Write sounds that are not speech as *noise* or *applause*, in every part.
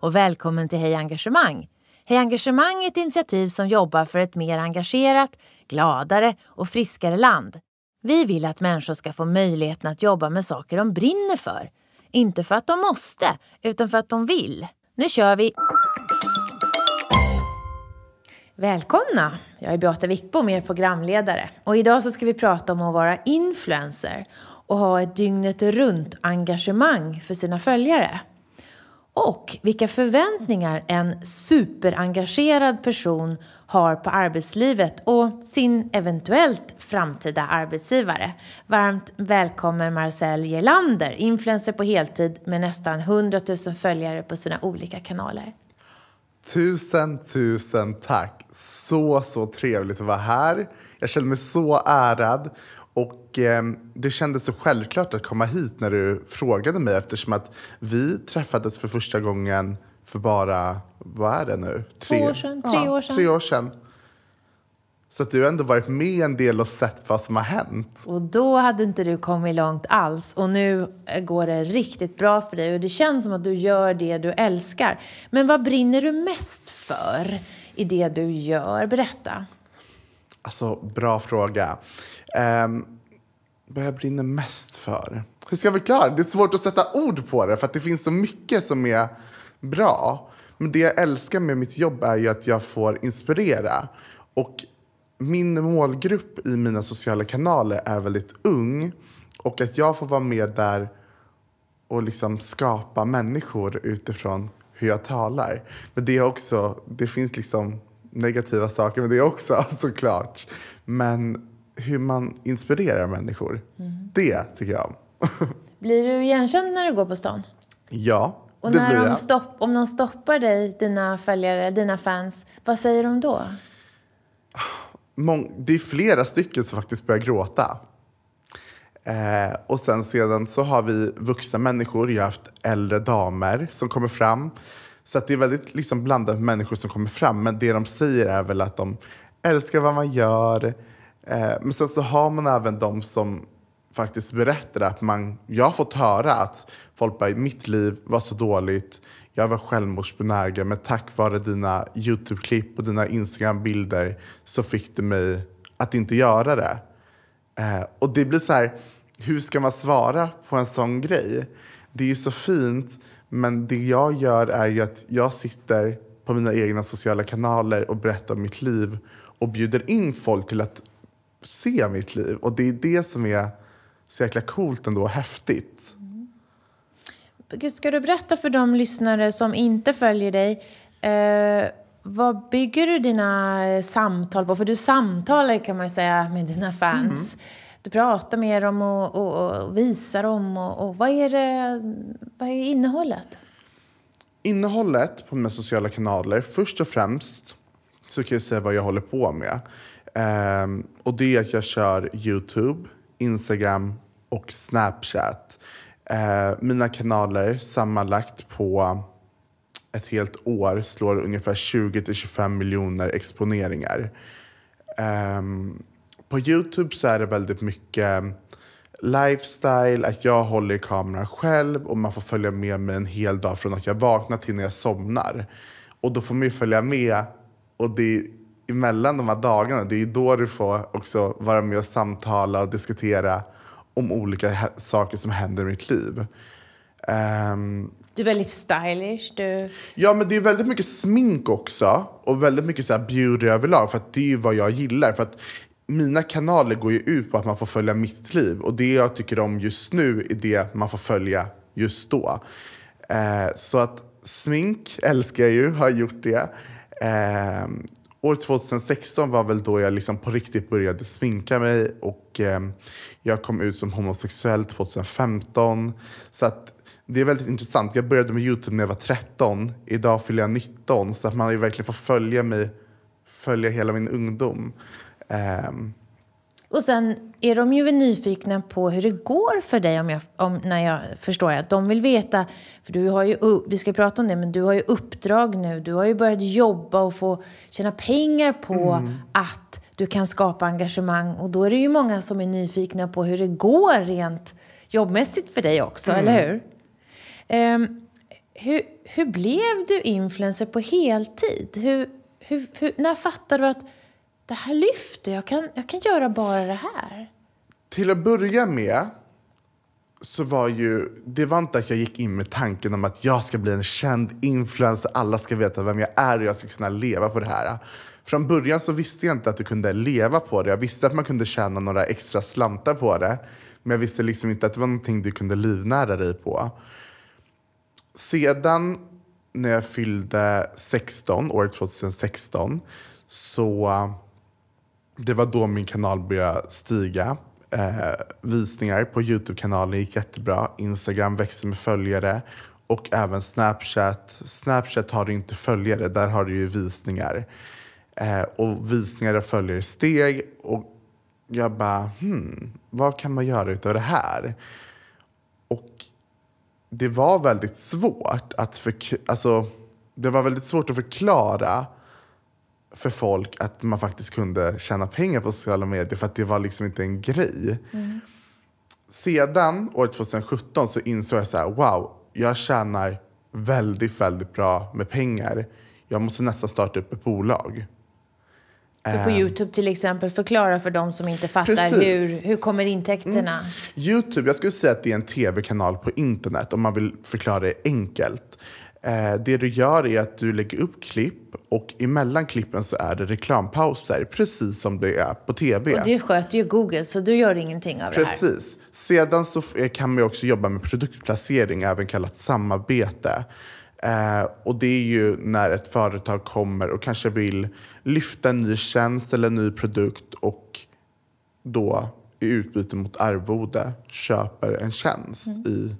och välkommen till Hej Engagemang. Hej Engagemang är ett initiativ som jobbar för ett mer engagerat, gladare och friskare land. Vi vill att människor ska få möjligheten att jobba med saker de brinner för. Inte för att de måste, utan för att de vill. Nu kör vi! Välkomna! Jag är Beata Wickbom, er programledare. Och idag så ska vi prata om att vara influencer och ha ett dygnet runt engagemang för sina följare. Och vilka förväntningar en superengagerad person har på arbetslivet och sin eventuellt framtida arbetsgivare. Varmt välkommen Marcel Gerlander, influencer på heltid med nästan 100 000 följare på sina olika kanaler. Tusen, tusen tack. Så, så trevligt att vara här. Jag känner mig så ärad. Och eh, Det kändes så självklart att komma hit när du frågade mig eftersom att vi träffades för första gången för bara, vad är det nu? Tre, Två år sedan, tre år sedan. Tre år sedan. Så att du ändå varit med en del och sett vad som har hänt. Och då hade inte du kommit långt alls. Och nu går det riktigt bra för dig. Och det känns som att du gör det du älskar. Men vad brinner du mest för i det du gör? Berätta. Alltså, bra fråga. Um, vad jag brinner mest för? Hur ska jag förklara? Det är svårt att sätta ord på det för att det finns så mycket som är bra. Men det jag älskar med mitt jobb är ju att jag får inspirera. Och min målgrupp i mina sociala kanaler är väldigt ung. Och att jag får vara med där och liksom skapa människor utifrån hur jag talar. Men det är också, det finns liksom negativa saker med det också *laughs* såklart. Men hur man inspirerar människor, mm. det tycker jag om. *laughs* blir du igenkänd när du går på stan? Ja, och det när blir de jag. Stopp, om de stoppar dig, dina följare, dina fans, vad säger de då? Mång, det är flera stycken som faktiskt börjar gråta. Eh, och sen sedan så har vi vuxna människor, jag har haft äldre damer som kommer fram. Så att det är väldigt liksom blandat människor som kommer fram. Men det de säger är väl att de älskar vad man gör. Eh, men sen så har man även de som faktiskt berättar att man, jag har fått höra att folk bara, mitt liv var så dåligt, jag var självmordsbenägen men tack vare dina YouTube-klipp och dina Instagram-bilder så fick du mig att inte göra det. Eh, och det blir så här, hur ska man svara på en sån grej? Det är ju så fint men det jag gör är ju att jag sitter på mina egna sociala kanaler och berättar om mitt liv och bjuder in folk till att se mitt liv. Och det är det som är så jäkla coolt ändå och häftigt. Mm. Ska du berätta för de lyssnare som inte följer dig eh, vad bygger du dina samtal på? För du samtalar kan man säga med dina fans. Mm. Du pratar med dem och, och, och visar dem. Och, och, vad, är det, vad är innehållet? Innehållet på mina sociala kanaler, först och främst så kan jag säga vad jag håller på med. Um, och det är att jag kör Youtube, Instagram och Snapchat. Uh, mina kanaler sammanlagt på ett helt år slår ungefär 20-25 miljoner exponeringar. Um, på Youtube så är det väldigt mycket lifestyle, att jag håller i kameran själv och man får följa med mig en hel dag från att jag vaknar till när jag somnar. Och då får man ju följa med och det emellan de här dagarna, det är då du får också vara med och samtala och diskutera om olika saker som händer i mitt liv. Um, du är väldigt stylish. Du... Ja, men det är väldigt mycket smink också. Och väldigt mycket så här beauty överlag. För det är ju vad jag gillar. För att mina kanaler går ju ut på att man får följa mitt liv. Och det jag tycker om just nu är det man får följa just då. Uh, så att smink älskar jag ju, har gjort det. Uh, år 2016 var väl då jag liksom på riktigt började sminka mig och eh, jag kom ut som homosexuell 2015. Så att det är väldigt intressant. Jag började med Youtube när jag var 13. Idag fyller jag 19. Så att man har ju verkligen fått följa mig, följa hela min ungdom. Eh, och sen är de ju nyfikna på hur det går för dig om jag, om, när jag förstår att de vill veta, för du har ju, vi ska prata om det, men du har ju uppdrag nu, du har ju börjat jobba och få tjäna pengar på mm. att du kan skapa engagemang och då är det ju många som är nyfikna på hur det går rent jobbmässigt för dig också, mm. eller hur? Um, hur, hur blev du influencer på heltid? Hur, hur, hur, när fattade du att det här lyfter, jag kan, jag kan göra bara det här? Till att börja med så var ju, det var inte att jag gick in med tanken om att jag ska bli en känd influencer, alla ska veta vem jag är och jag ska kunna leva på det här. Från början så visste jag inte att du kunde leva på det. Jag visste att man kunde tjäna några extra slantar på det. Men jag visste liksom inte att det var någonting du kunde livnära dig på. Sedan när jag fyllde 16, år 2016, så det var då min kanal började stiga. Eh, visningar på Youtube-kanalen gick jättebra. Instagram växte med följare. Och även Snapchat. Snapchat har du inte följare, där har du ju visningar. Eh, och visningar och följare steg. Och jag bara, hmm, vad kan man göra utav det här? Och det var väldigt svårt att, för, alltså, det var väldigt svårt att förklara för folk att man faktiskt kunde tjäna pengar på sociala medier för att det var liksom inte en grej. Mm. Sedan år 2017 så insåg jag så här, wow, jag tjänar väldigt, väldigt bra med pengar. Jag måste nästan starta upp ett bolag. För på ehm. Youtube till exempel, förklara för de som inte fattar hur, hur kommer intäkterna? Mm. Youtube, jag skulle säga att det är en tv-kanal på internet om man vill förklara det enkelt. Eh, det du gör är att du lägger upp klipp och emellan klippen så är det reklampauser, precis som det är på tv. Och det sköter ju Google, så du gör ingenting av precis. det här. Precis. Sedan så kan man också jobba med produktplacering, även kallat samarbete. Eh, och det är ju när ett företag kommer och kanske vill lyfta en ny tjänst eller en ny produkt och då i utbyte mot arvode köper en tjänst mm. i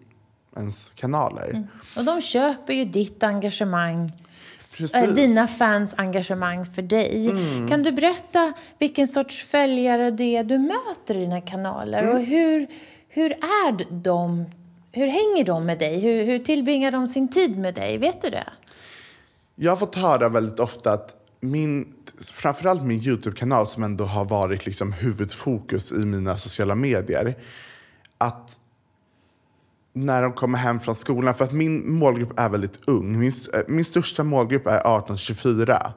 ens kanaler. Mm. Och de köper ju ditt engagemang Precis. dina fans engagemang för dig. Mm. Kan du berätta vilken sorts följare det är du möter i dina kanaler? Mm. Och hur, hur är de hur hänger de med dig? Hur, hur tillbringar de sin tid med dig? Vet du det? Jag har fått höra väldigt ofta att min, framförallt min Youtube-kanal som ändå har varit liksom huvudfokus i mina sociala medier. Att när de kommer hem från skolan, för att min målgrupp är väldigt ung. Min, eh, min största målgrupp är 18-24.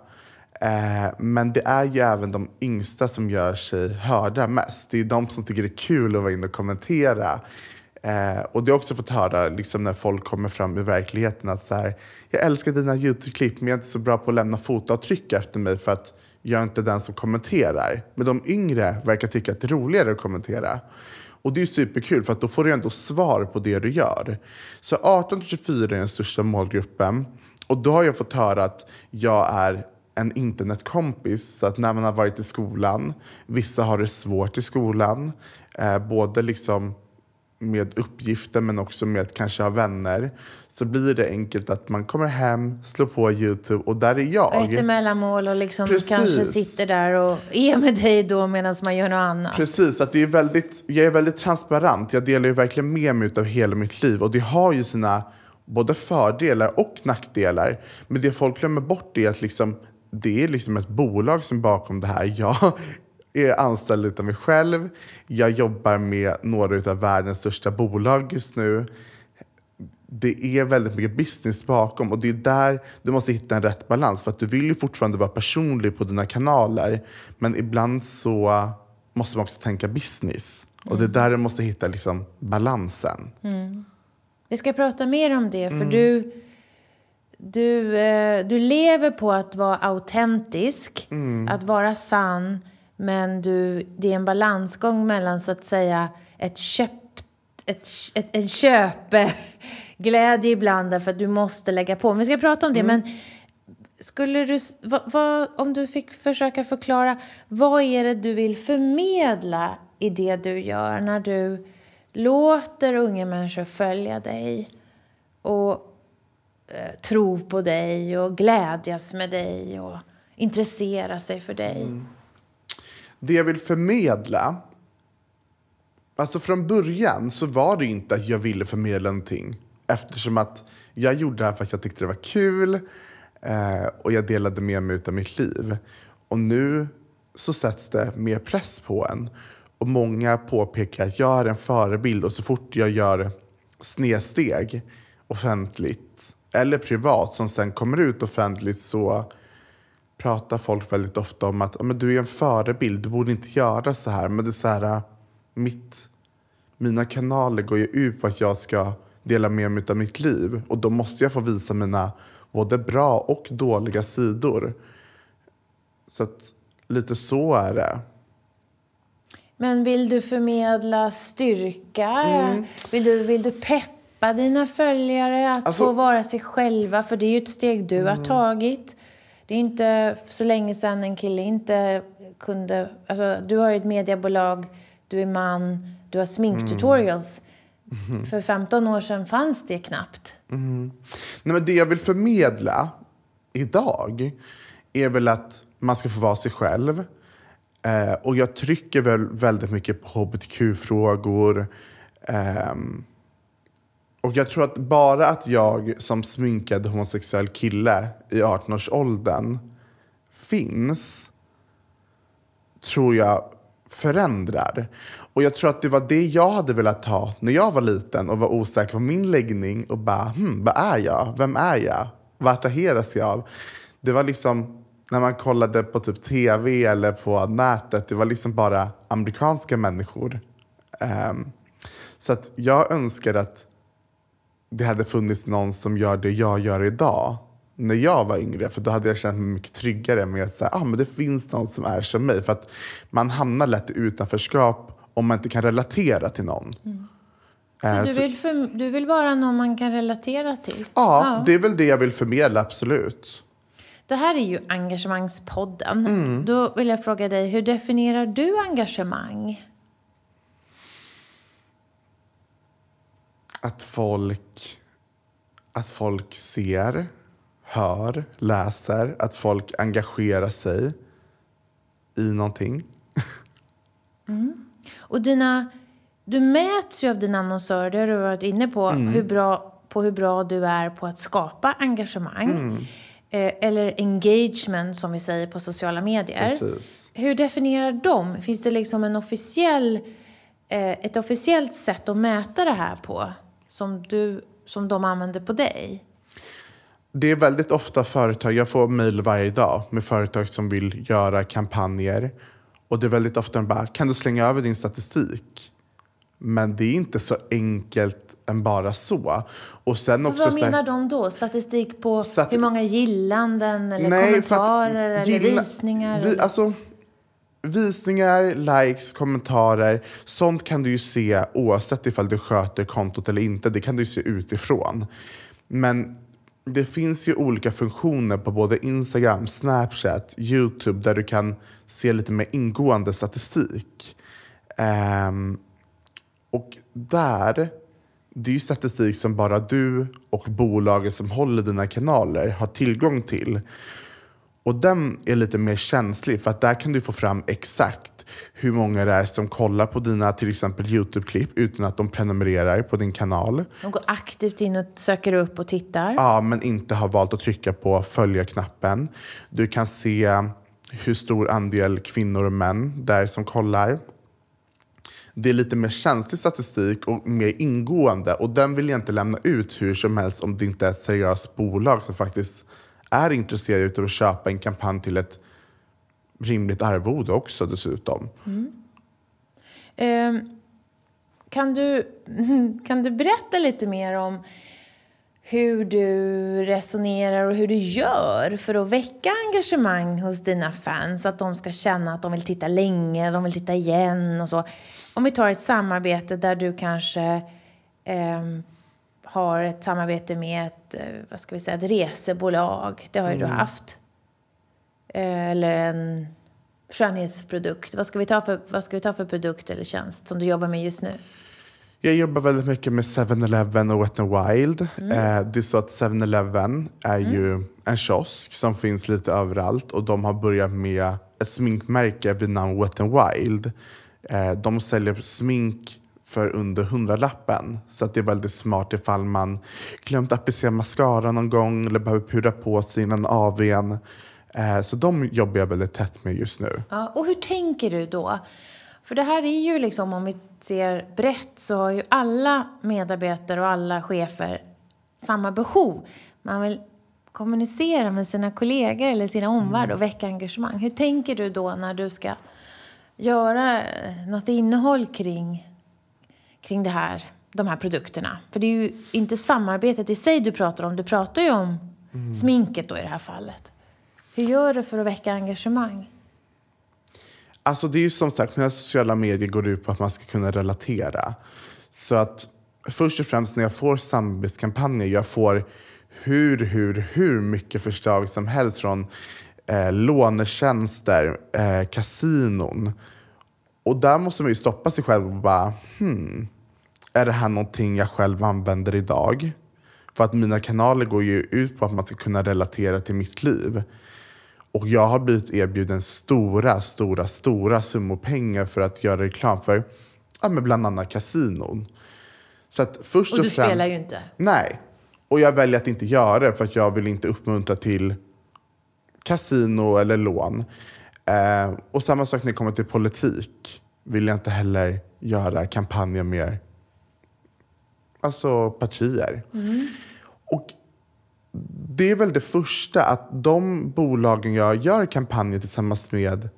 Eh, men det är ju även de yngsta som gör sig hörda mest. Det är de som tycker det är kul att vara inne och kommentera. Eh, och det har också fått höra liksom, när folk kommer fram i verkligheten att så här, jag älskar dina Youtube-klipp men jag är inte så bra på att lämna fotavtryck efter mig för att jag är inte den som kommenterar. Men de yngre verkar tycka att det är roligare att kommentera. Och det är superkul för att då får du ändå svar på det du gör. Så 18-24 är den största målgruppen. Och då har jag fått höra att jag är en internetkompis. Så att när man har varit i skolan, vissa har det svårt i skolan. Eh, både liksom med uppgifter men också med att kanske ha vänner så blir det enkelt att man kommer hem, slår på Youtube och där är jag. Och äter mellanmål och liksom kanske sitter där och är med dig då medan man gör något annat. Precis, att det är väldigt, jag är väldigt transparent. Jag delar ju verkligen med mig av hela mitt liv och det har ju sina både fördelar och nackdelar. Men det folk glömmer bort är att liksom, det är liksom ett bolag som är bakom det här. Jag *laughs* är anställd av mig själv. Jag jobbar med några av världens största bolag just nu. Det är väldigt mycket business bakom och det är där du måste hitta en rätt balans. För att du vill ju fortfarande vara personlig på dina kanaler. Men ibland så måste man också tänka business. Och det är där du måste hitta liksom balansen. Mm. Vi ska prata mer om det, för mm. du, du, eh, du lever på att vara autentisk, mm. att vara sann. Men du, det är en balansgång mellan så att säga ett köpt, ett, ett, en köpglädje ibland därför att du måste lägga på. Men vi ska prata om det. Mm. Men skulle du, vad, vad, om du fick försöka förklara, vad är det du vill förmedla i det du gör när du låter unga människor följa dig och eh, tro på dig och glädjas med dig och intressera sig för dig? Mm. Det jag vill förmedla, alltså från början så var det inte att jag ville förmedla någonting. Eftersom att jag gjorde det här för att jag tyckte det var kul eh, och jag delade med mig av mitt liv. Och nu så sätts det mer press på en. Och många påpekar att jag är en förebild och så fort jag gör snedsteg offentligt eller privat som sen kommer ut offentligt så pratar folk väldigt ofta om att men du är en förebild, du borde inte göra så här. Men det är så här, mitt, mina kanaler går ju ut på att jag ska dela med mig av mitt liv och då måste jag få visa mina både bra och dåliga sidor. Så att lite så är det. Men vill du förmedla styrka? Mm. Vill, du, vill du peppa dina följare att alltså, få vara sig själva? För det är ju ett steg du mm. har tagit. Det är inte så länge sedan en kille inte kunde... Alltså, du har ju ett mediebolag, du är man, du har sminktutorials. Mm. För 15 år sedan fanns det knappt. Mm. Nej, men det jag vill förmedla idag är väl att man ska få vara sig själv. Eh, och jag trycker väl väldigt mycket på hbtq-frågor. Eh, och jag tror att bara att jag som sminkad homosexuell kille i 18-årsåldern finns, tror jag förändrar. Och jag tror att det var det jag hade velat ha när jag var liten och var osäker på min läggning och bara, hmm, vad är jag? Vem är jag? Vad attraheras jag av? Det var liksom när man kollade på typ tv eller på nätet, det var liksom bara amerikanska människor. Um, så att jag önskar att det hade funnits någon som gör det jag gör idag när jag var yngre. För då hade jag känt mig mycket tryggare med att säga, ah, men det finns någon som är som mig. För att man hamnar lätt i utanförskap om man inte kan relatera till någon. Mm. Äh, du, vill för, du vill vara någon man kan relatera till? Ja, ja, det är väl det jag vill förmedla, absolut. Det här är ju Engagemangspodden. Mm. Då vill jag fråga dig, hur definierar du engagemang? Att folk, att folk ser, hör, läser. Att folk engagerar sig i någonting. Mm. Och dina, du mäts ju av dina annonsörer, det har du varit inne på, mm. hur bra, på hur bra du är på att skapa engagemang. Mm. Eh, eller engagement som vi säger på sociala medier. Precis. Hur definierar de? Finns det liksom en officiell, eh, ett officiellt sätt att mäta det här på som, du, som de använder på dig? Det är väldigt ofta företag, jag får mejl varje dag med företag som vill göra kampanjer. Och det är väldigt ofta bara, kan du slänga över din statistik? Men det är inte så enkelt än bara så. Och sen också, vad menar de då? Statistik på hur många gillanden eller nej, kommentarer eller visningar? Vi, alltså, visningar, likes, kommentarer. Sånt kan du ju se oavsett ifall du sköter kontot eller inte. Det kan du se utifrån. Men det finns ju olika funktioner på både Instagram, Snapchat, Youtube där du kan se lite mer ingående statistik. Um, och där det är ju statistik som bara du och bolaget som håller dina kanaler har tillgång till. Och den är lite mer känslig för att där kan du få fram exakt hur många det är som kollar på dina till exempel Youtube-klipp utan att de prenumererar på din kanal. De går aktivt in och söker upp och tittar. Ja, men inte har valt att trycka på följa-knappen. Du kan se hur stor andel kvinnor och män där som kollar det är lite mer känslig statistik och mer ingående. Och den vill jag inte lämna ut hur som helst om det inte är ett seriöst bolag som faktiskt är intresserade av att köpa en kampanj till ett rimligt arvode också dessutom. Mm. Um, kan, du, *laughs* kan du berätta lite mer om hur du resonerar och hur du gör för att väcka engagemang hos dina fans. Att de ska känna att de vill titta länge, de vill titta igen och så. Om vi tar ett samarbete där du kanske eh, har ett samarbete med ett, eh, vad ska vi säga, ett resebolag. Det har ju mm. du haft. Eh, eller en skönhetsprodukt. Vad ska, vi ta för, vad ska vi ta för produkt eller tjänst som du jobbar med just nu? Jag jobbar väldigt mycket med 7-Eleven och Wet n Wild. Mm. Eh, det är så att 7-Eleven är mm. ju en kiosk som finns lite överallt och de har börjat med ett sminkmärke vid namn Wet n Wild. Eh, de säljer smink för under hundralappen. Så att det är väldigt smart ifall man glömt applicera mascara någon gång eller behöver pudra på sig innan AWn. Eh, så de jobbar jag väldigt tätt med just nu. Ja, och hur tänker du då? För det här är ju liksom, om vi ser brett, så har ju alla medarbetare och alla chefer samma behov. man vill kommunicera med sina kollegor eller sina omvärld och väcka engagemang. Hur tänker du då när du ska göra eh, något innehåll kring, kring det här, de här produkterna? För det är ju inte samarbetet i sig du pratar om, du pratar ju om sminket då i det här fallet. Hur gör du för att väcka engagemang? Alltså det är ju som sagt, mina sociala medier går ut på att man ska kunna relatera. Så att först och främst när jag får samarbetskampanjer, jag får hur, hur, hur mycket förslag som helst från eh, lånetjänster, eh, kasinon. Och där måste man ju stoppa sig själv och bara, hmm, är det här någonting jag själv använder idag? För att mina kanaler går ju ut på att man ska kunna relatera till mitt liv. Och jag har blivit erbjuden stora, stora, stora summor pengar för att göra reklam för ja, men bland annat kasinon. Så att först Och och du främst, spelar ju inte. Nej. Och jag väljer att inte göra det för att jag vill inte uppmuntra till kasino eller lån. Eh, och samma sak när det kommer till politik. Vill jag inte heller göra kampanjer med alltså partier. Och det är väl det första, att de bolagen jag gör kampanjer tillsammans med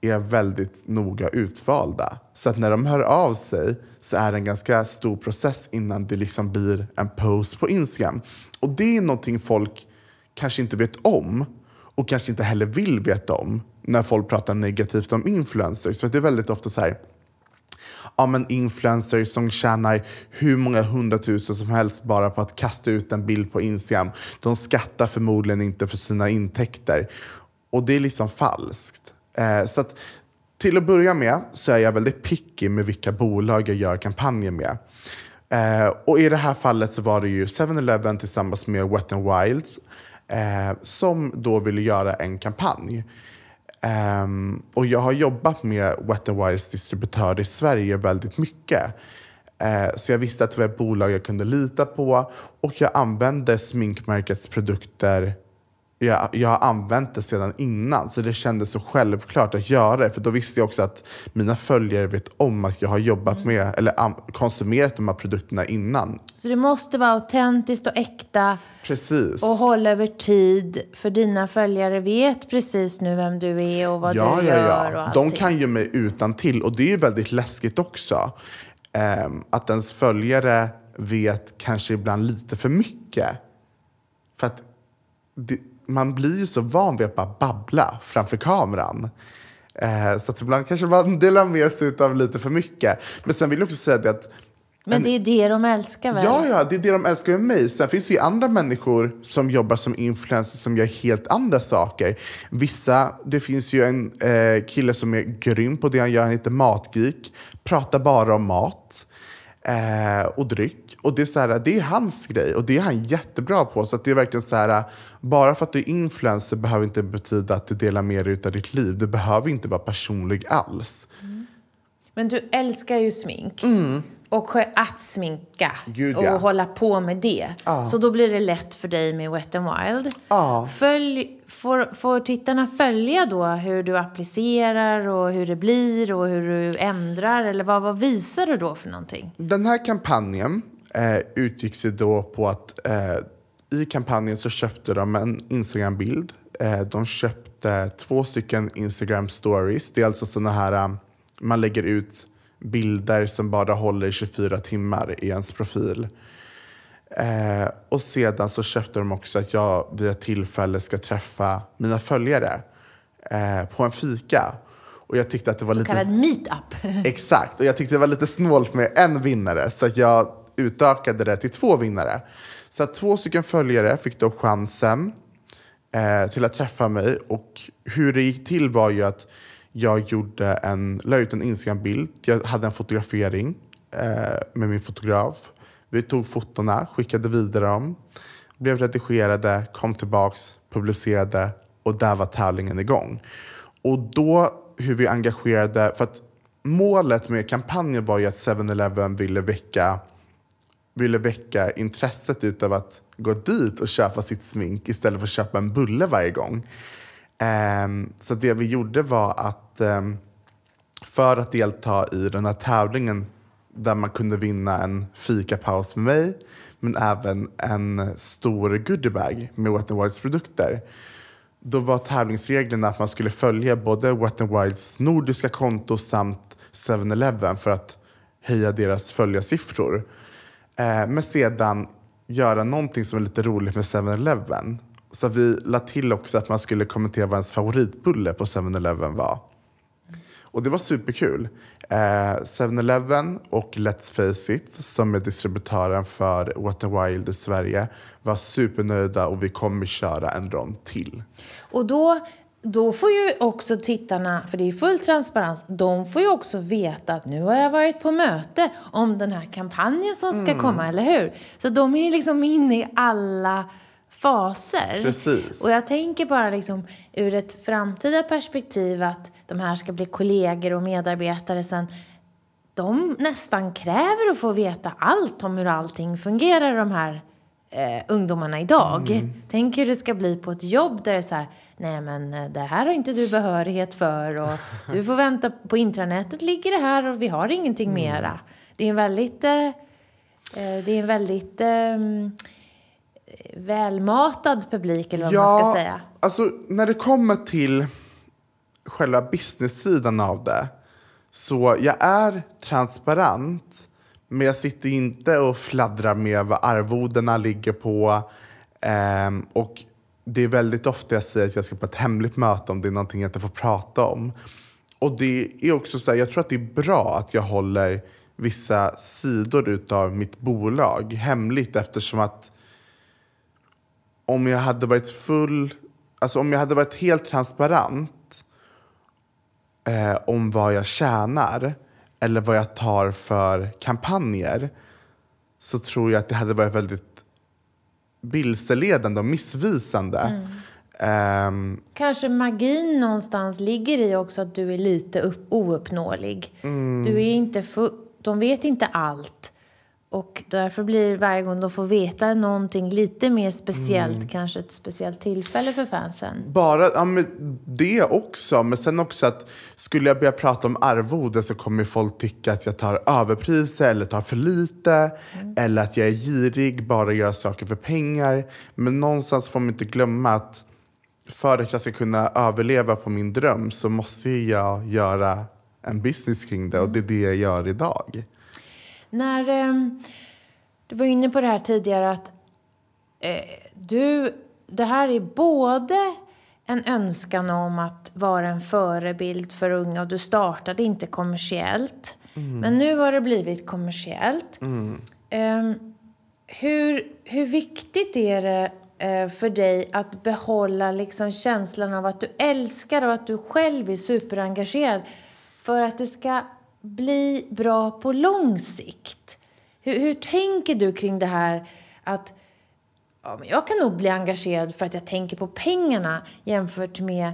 är väldigt noga utvalda. Så att när de hör av sig så är det en ganska stor process innan det liksom blir en post på Instagram. Och det är någonting folk kanske inte vet om och kanske inte heller vill veta om när folk pratar negativt om influencers. För det är väldigt ofta så här, ja, men influencers som tjänar hur många hundratusen som helst bara på att kasta ut en bild på Instagram. De skattar förmodligen inte för sina intäkter. Och det är liksom falskt. Eh, så att, till att börja med så är jag väldigt picky med vilka bolag jag gör kampanjer med. Eh, och i det här fallet så var det ju 7-Eleven tillsammans med Wet n Wilds eh, som då ville göra en kampanj. Um, och jag har jobbat med Wet n Wilds distributör i Sverige väldigt mycket. Uh, så jag visste att det var ett bolag jag kunde lita på och jag använde sminkmärkets produkter jag, jag har använt det sedan innan, så det kändes så självklart att göra det. För då visste jag också att mina följare vet om att jag har jobbat med, eller konsumerat de här produkterna innan. Så det måste vara autentiskt och äkta Precis. och hålla över tid. För dina följare vet precis nu vem du är och vad ja, du ja, gör och ja. allting. De kan ju mig utan till och det är ju väldigt läskigt också. Ehm, att ens följare vet kanske ibland lite för mycket. För att det, man blir ju så van vid att bara babbla framför kameran. Eh, så att ibland kanske man delar med sig av lite för mycket. Men sen vill jag också säga det att Men det är det de älskar väl? Ja, ja, det är det de älskar med mig. Sen finns det ju andra människor som jobbar som influencers som gör helt andra saker. Vissa, det finns ju en eh, kille som är grym på det han gör, han heter Matgeek. Pratar bara om mat eh, och dryck. Och det är, så här, det är hans grej och det är han jättebra på. Så att det är verkligen så här, bara för att du är influencer behöver inte betyda att du delar med dig av ditt liv. Du behöver inte vara personlig alls. Men du älskar ju smink. Och att sminka. Mm. Gud, och ja. hålla på med det. Så då blir det lätt för dig med Wet n Wild. Ja. Följ, får, får tittarna följa då hur du applicerar och hur det blir och hur du ändrar? Eller vad, vad visar du då för någonting? Den här kampanjen eh, utgick sig då på att eh, i kampanjen så köpte de en Instagram-bild. Eh, de köpte två stycken Instagram stories. Det är alltså sådana här, eh, man lägger ut bilder som bara håller 24 timmar i ens profil. Eh, och sedan så köpte de också att jag vid ett tillfälle ska träffa mina följare eh, på en fika. Och jag tyckte att det var Så lite... kallad meetup. *laughs* Exakt, och jag tyckte det var lite snålt med en vinnare så att jag utökade det till två vinnare. Så att två stycken följare fick då chansen eh, till att träffa mig och hur det gick till var ju att jag gjorde en, la ut en Instagram-bild. Jag hade en fotografering eh, med min fotograf. Vi tog fotona, skickade vidare dem, blev redigerade, kom tillbaks, publicerade och där var tävlingen igång. Och då hur vi engagerade, för att målet med kampanjen var ju att 7-Eleven ville väcka, ville väcka intresset utav att gå dit och köpa sitt smink istället för att köpa en bulle varje gång. Um, så det vi gjorde var att um, för att delta i den här tävlingen där man kunde vinna en fikapaus med mig, men även en stor goodiebag med Wet n Wilds produkter. Då var tävlingsreglerna att man skulle följa både Wet n Wilds nordiska konto samt 7-Eleven för att höja deras följarsiffror. Eh, men sedan göra någonting som är lite roligt med 7-Eleven. Så vi la till också att man skulle kommentera vad ens favoritbulle på 7-Eleven var. Och det var superkul. Eh, 7-Eleven och Let's Face It, som är distributören för What n Wild i Sverige, var supernöjda och vi kommer köra en rond till. Och då, då får ju också tittarna, för det är full transparens, de får ju också veta att nu har jag varit på möte om den här kampanjen som ska komma, eller hur? Så de är liksom inne i alla faser. Precis. Och jag tänker bara liksom ur ett framtida perspektiv att de här ska bli kollegor och medarbetare sen. De nästan kräver att få veta allt om hur allting fungerar, de här eh, ungdomarna idag. Tänk hur det ska bli på ett jobb där det är så här, nej men eh, det här har inte du behörighet för och *laughs* du får vänta på intranätet ligger det här och vi har ingenting mera. Det är en väldigt, eh, eh, det är en väldigt eh, välmatad publik eller vad man ska säga. Alltså när det kommer till själva business-sidan av det. Så jag är transparent, men jag sitter inte och fladdrar med vad arvodena ligger på. Um, och det är väldigt ofta jag säger att jag ska på ett hemligt möte om det är någonting jag inte får prata om. Och det är också så här, jag tror att det är bra att jag håller vissa sidor utav mitt bolag hemligt eftersom att om jag hade varit full, alltså om jag hade varit helt transparent eh, om vad jag tjänar eller vad jag tar för kampanjer så tror jag att det hade varit väldigt vilseledande och missvisande. Ehm, Kanske magin någonstans ligger i också att du är lite upp, ouppnåelig. Du är inte fu- de vet inte allt. Och därför blir varje gång de får veta någonting lite mer speciellt, kanske ett speciellt tillfälle för fansen. Bara ja, men det också, men sen också att skulle jag börja prata om arvode så kommer folk tycka att jag tar överpriser eller tar för lite. Eller att jag är girig, bara gör saker för pengar. Men någonstans får man inte glömma att för att jag ska kunna överleva på min dröm så måste jag göra en business kring det och det är det jag gör idag. När ehm, du var inne på det här tidigare att eh, du, det här är både en önskan om att vara en förebild för unga och du startade inte kommersiellt. Men nu har det blivit kommersiellt. Ehm, hur, hur viktigt är det eh, för dig att behålla liksom känslan av att du älskar och att du själv är superengagerad för att det ska bli bra på lång sikt? Hur, hur tänker du kring det här att ja, men jag kan nog bli engagerad för att jag tänker på pengarna jämfört med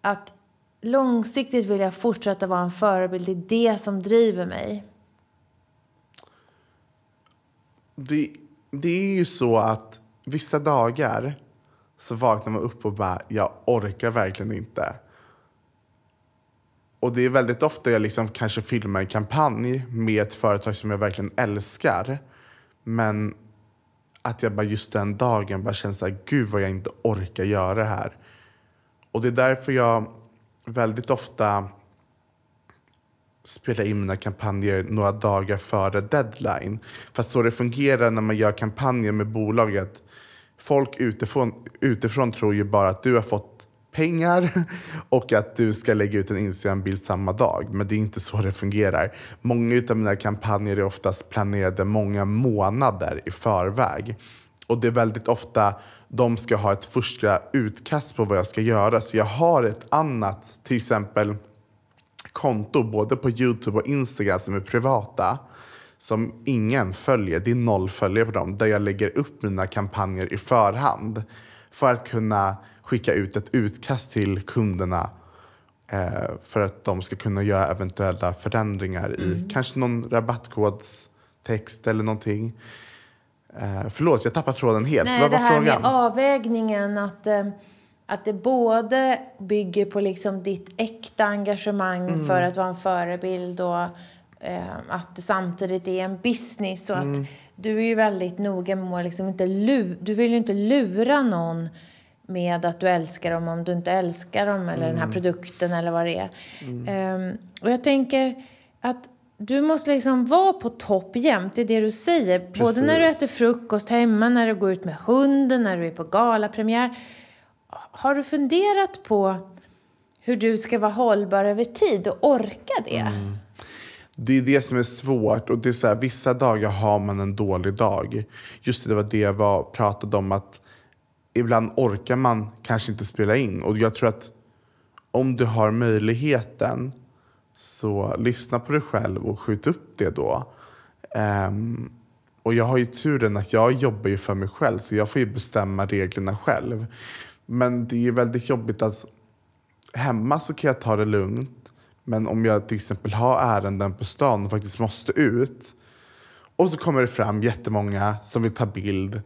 att långsiktigt vill jag fortsätta vara en förebild. Det är det som driver mig. Det, det är ju så att vissa dagar så vaknar man upp och bara, jag orkar verkligen inte. Och det är väldigt ofta jag liksom kanske filmar en kampanj med ett företag som jag verkligen älskar. Men att jag bara just den dagen bara känner så här, gud vad jag inte orkar göra det här. Och det är därför jag väldigt ofta spela in mina kampanjer några dagar före deadline. För att så det fungerar när man gör kampanjer med bolaget. Folk utifrån, utifrån tror ju bara att du har fått pengar *laughs* och att du ska lägga ut en Instagram-bild samma dag. Men det är inte så det fungerar. Många av mina kampanjer är oftast planerade många månader i förväg. Och det är väldigt ofta de ska ha ett första utkast på vad jag ska göra. Så jag har ett annat, till exempel konto både på Youtube och Instagram som är privata som ingen följer, det är noll följare på dem, där jag lägger upp mina kampanjer i förhand för att kunna skicka ut ett utkast till kunderna eh, för att de ska kunna göra eventuella förändringar i kanske någon rabattkodstext eller någonting. Eh, förlåt, jag tappade tråden helt. Nej, Vad det var här frågan? med avvägningen att, eh, att det både bygger på liksom ditt äkta engagemang Mm. för att vara en förebild och Eh, att det samtidigt är en business och att du är ju väldigt noga med att liksom inte du vill ju inte lura någon med att du älskar dem om du inte älskar dem eller den här produkten eller vad det är. Ehm, och jag tänker att du måste liksom vara på topp jämt, det är det du säger. Både när du Precis. äter frukost hemma, när du går ut med hunden, när du är på galapremiär. Har du funderat på hur du ska vara hållbar över tid och orka det? Det är det som är svårt. Och det är så här, vissa dagar har man en dålig dag. Just det, det var det jag var, pratade om. att Ibland orkar man kanske inte spela in. Och jag tror att om du har möjligheten så lyssna på dig själv och skjut upp det då. Um, och jag har ju turen att jag jobbar ju för mig själv så jag får ju bestämma reglerna själv. Men det är ju väldigt jobbigt att hemma så kan jag ta det lugnt. Men om jag till exempel har ärenden på stan och faktiskt måste ut och så kommer det fram jättemånga som vill ta bild.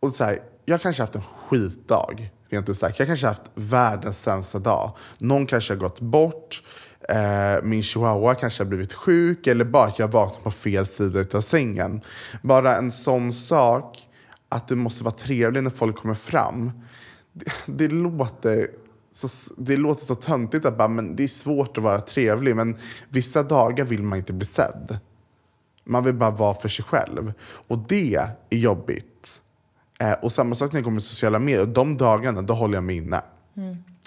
Och så här, jag kanske haft en skitdag, rent ut sagt. Jag kanske haft världens sämsta dag. Någon kanske har gått bort. Eh, min chihuahua kanske har blivit sjuk eller bara att jag vaknat på fel sida av sängen. Bara en sån sak, att du måste vara trevlig när folk kommer fram. Det, det, låter, så, det låter så töntigt att bara, men det är svårt att vara trevlig. Men vissa dagar vill man inte bli sedd. Man vill bara vara för sig själv. Och det är jobbigt. Eh, och samma sak när jag kommer till sociala medier. De dagarna, då håller jag mig inne.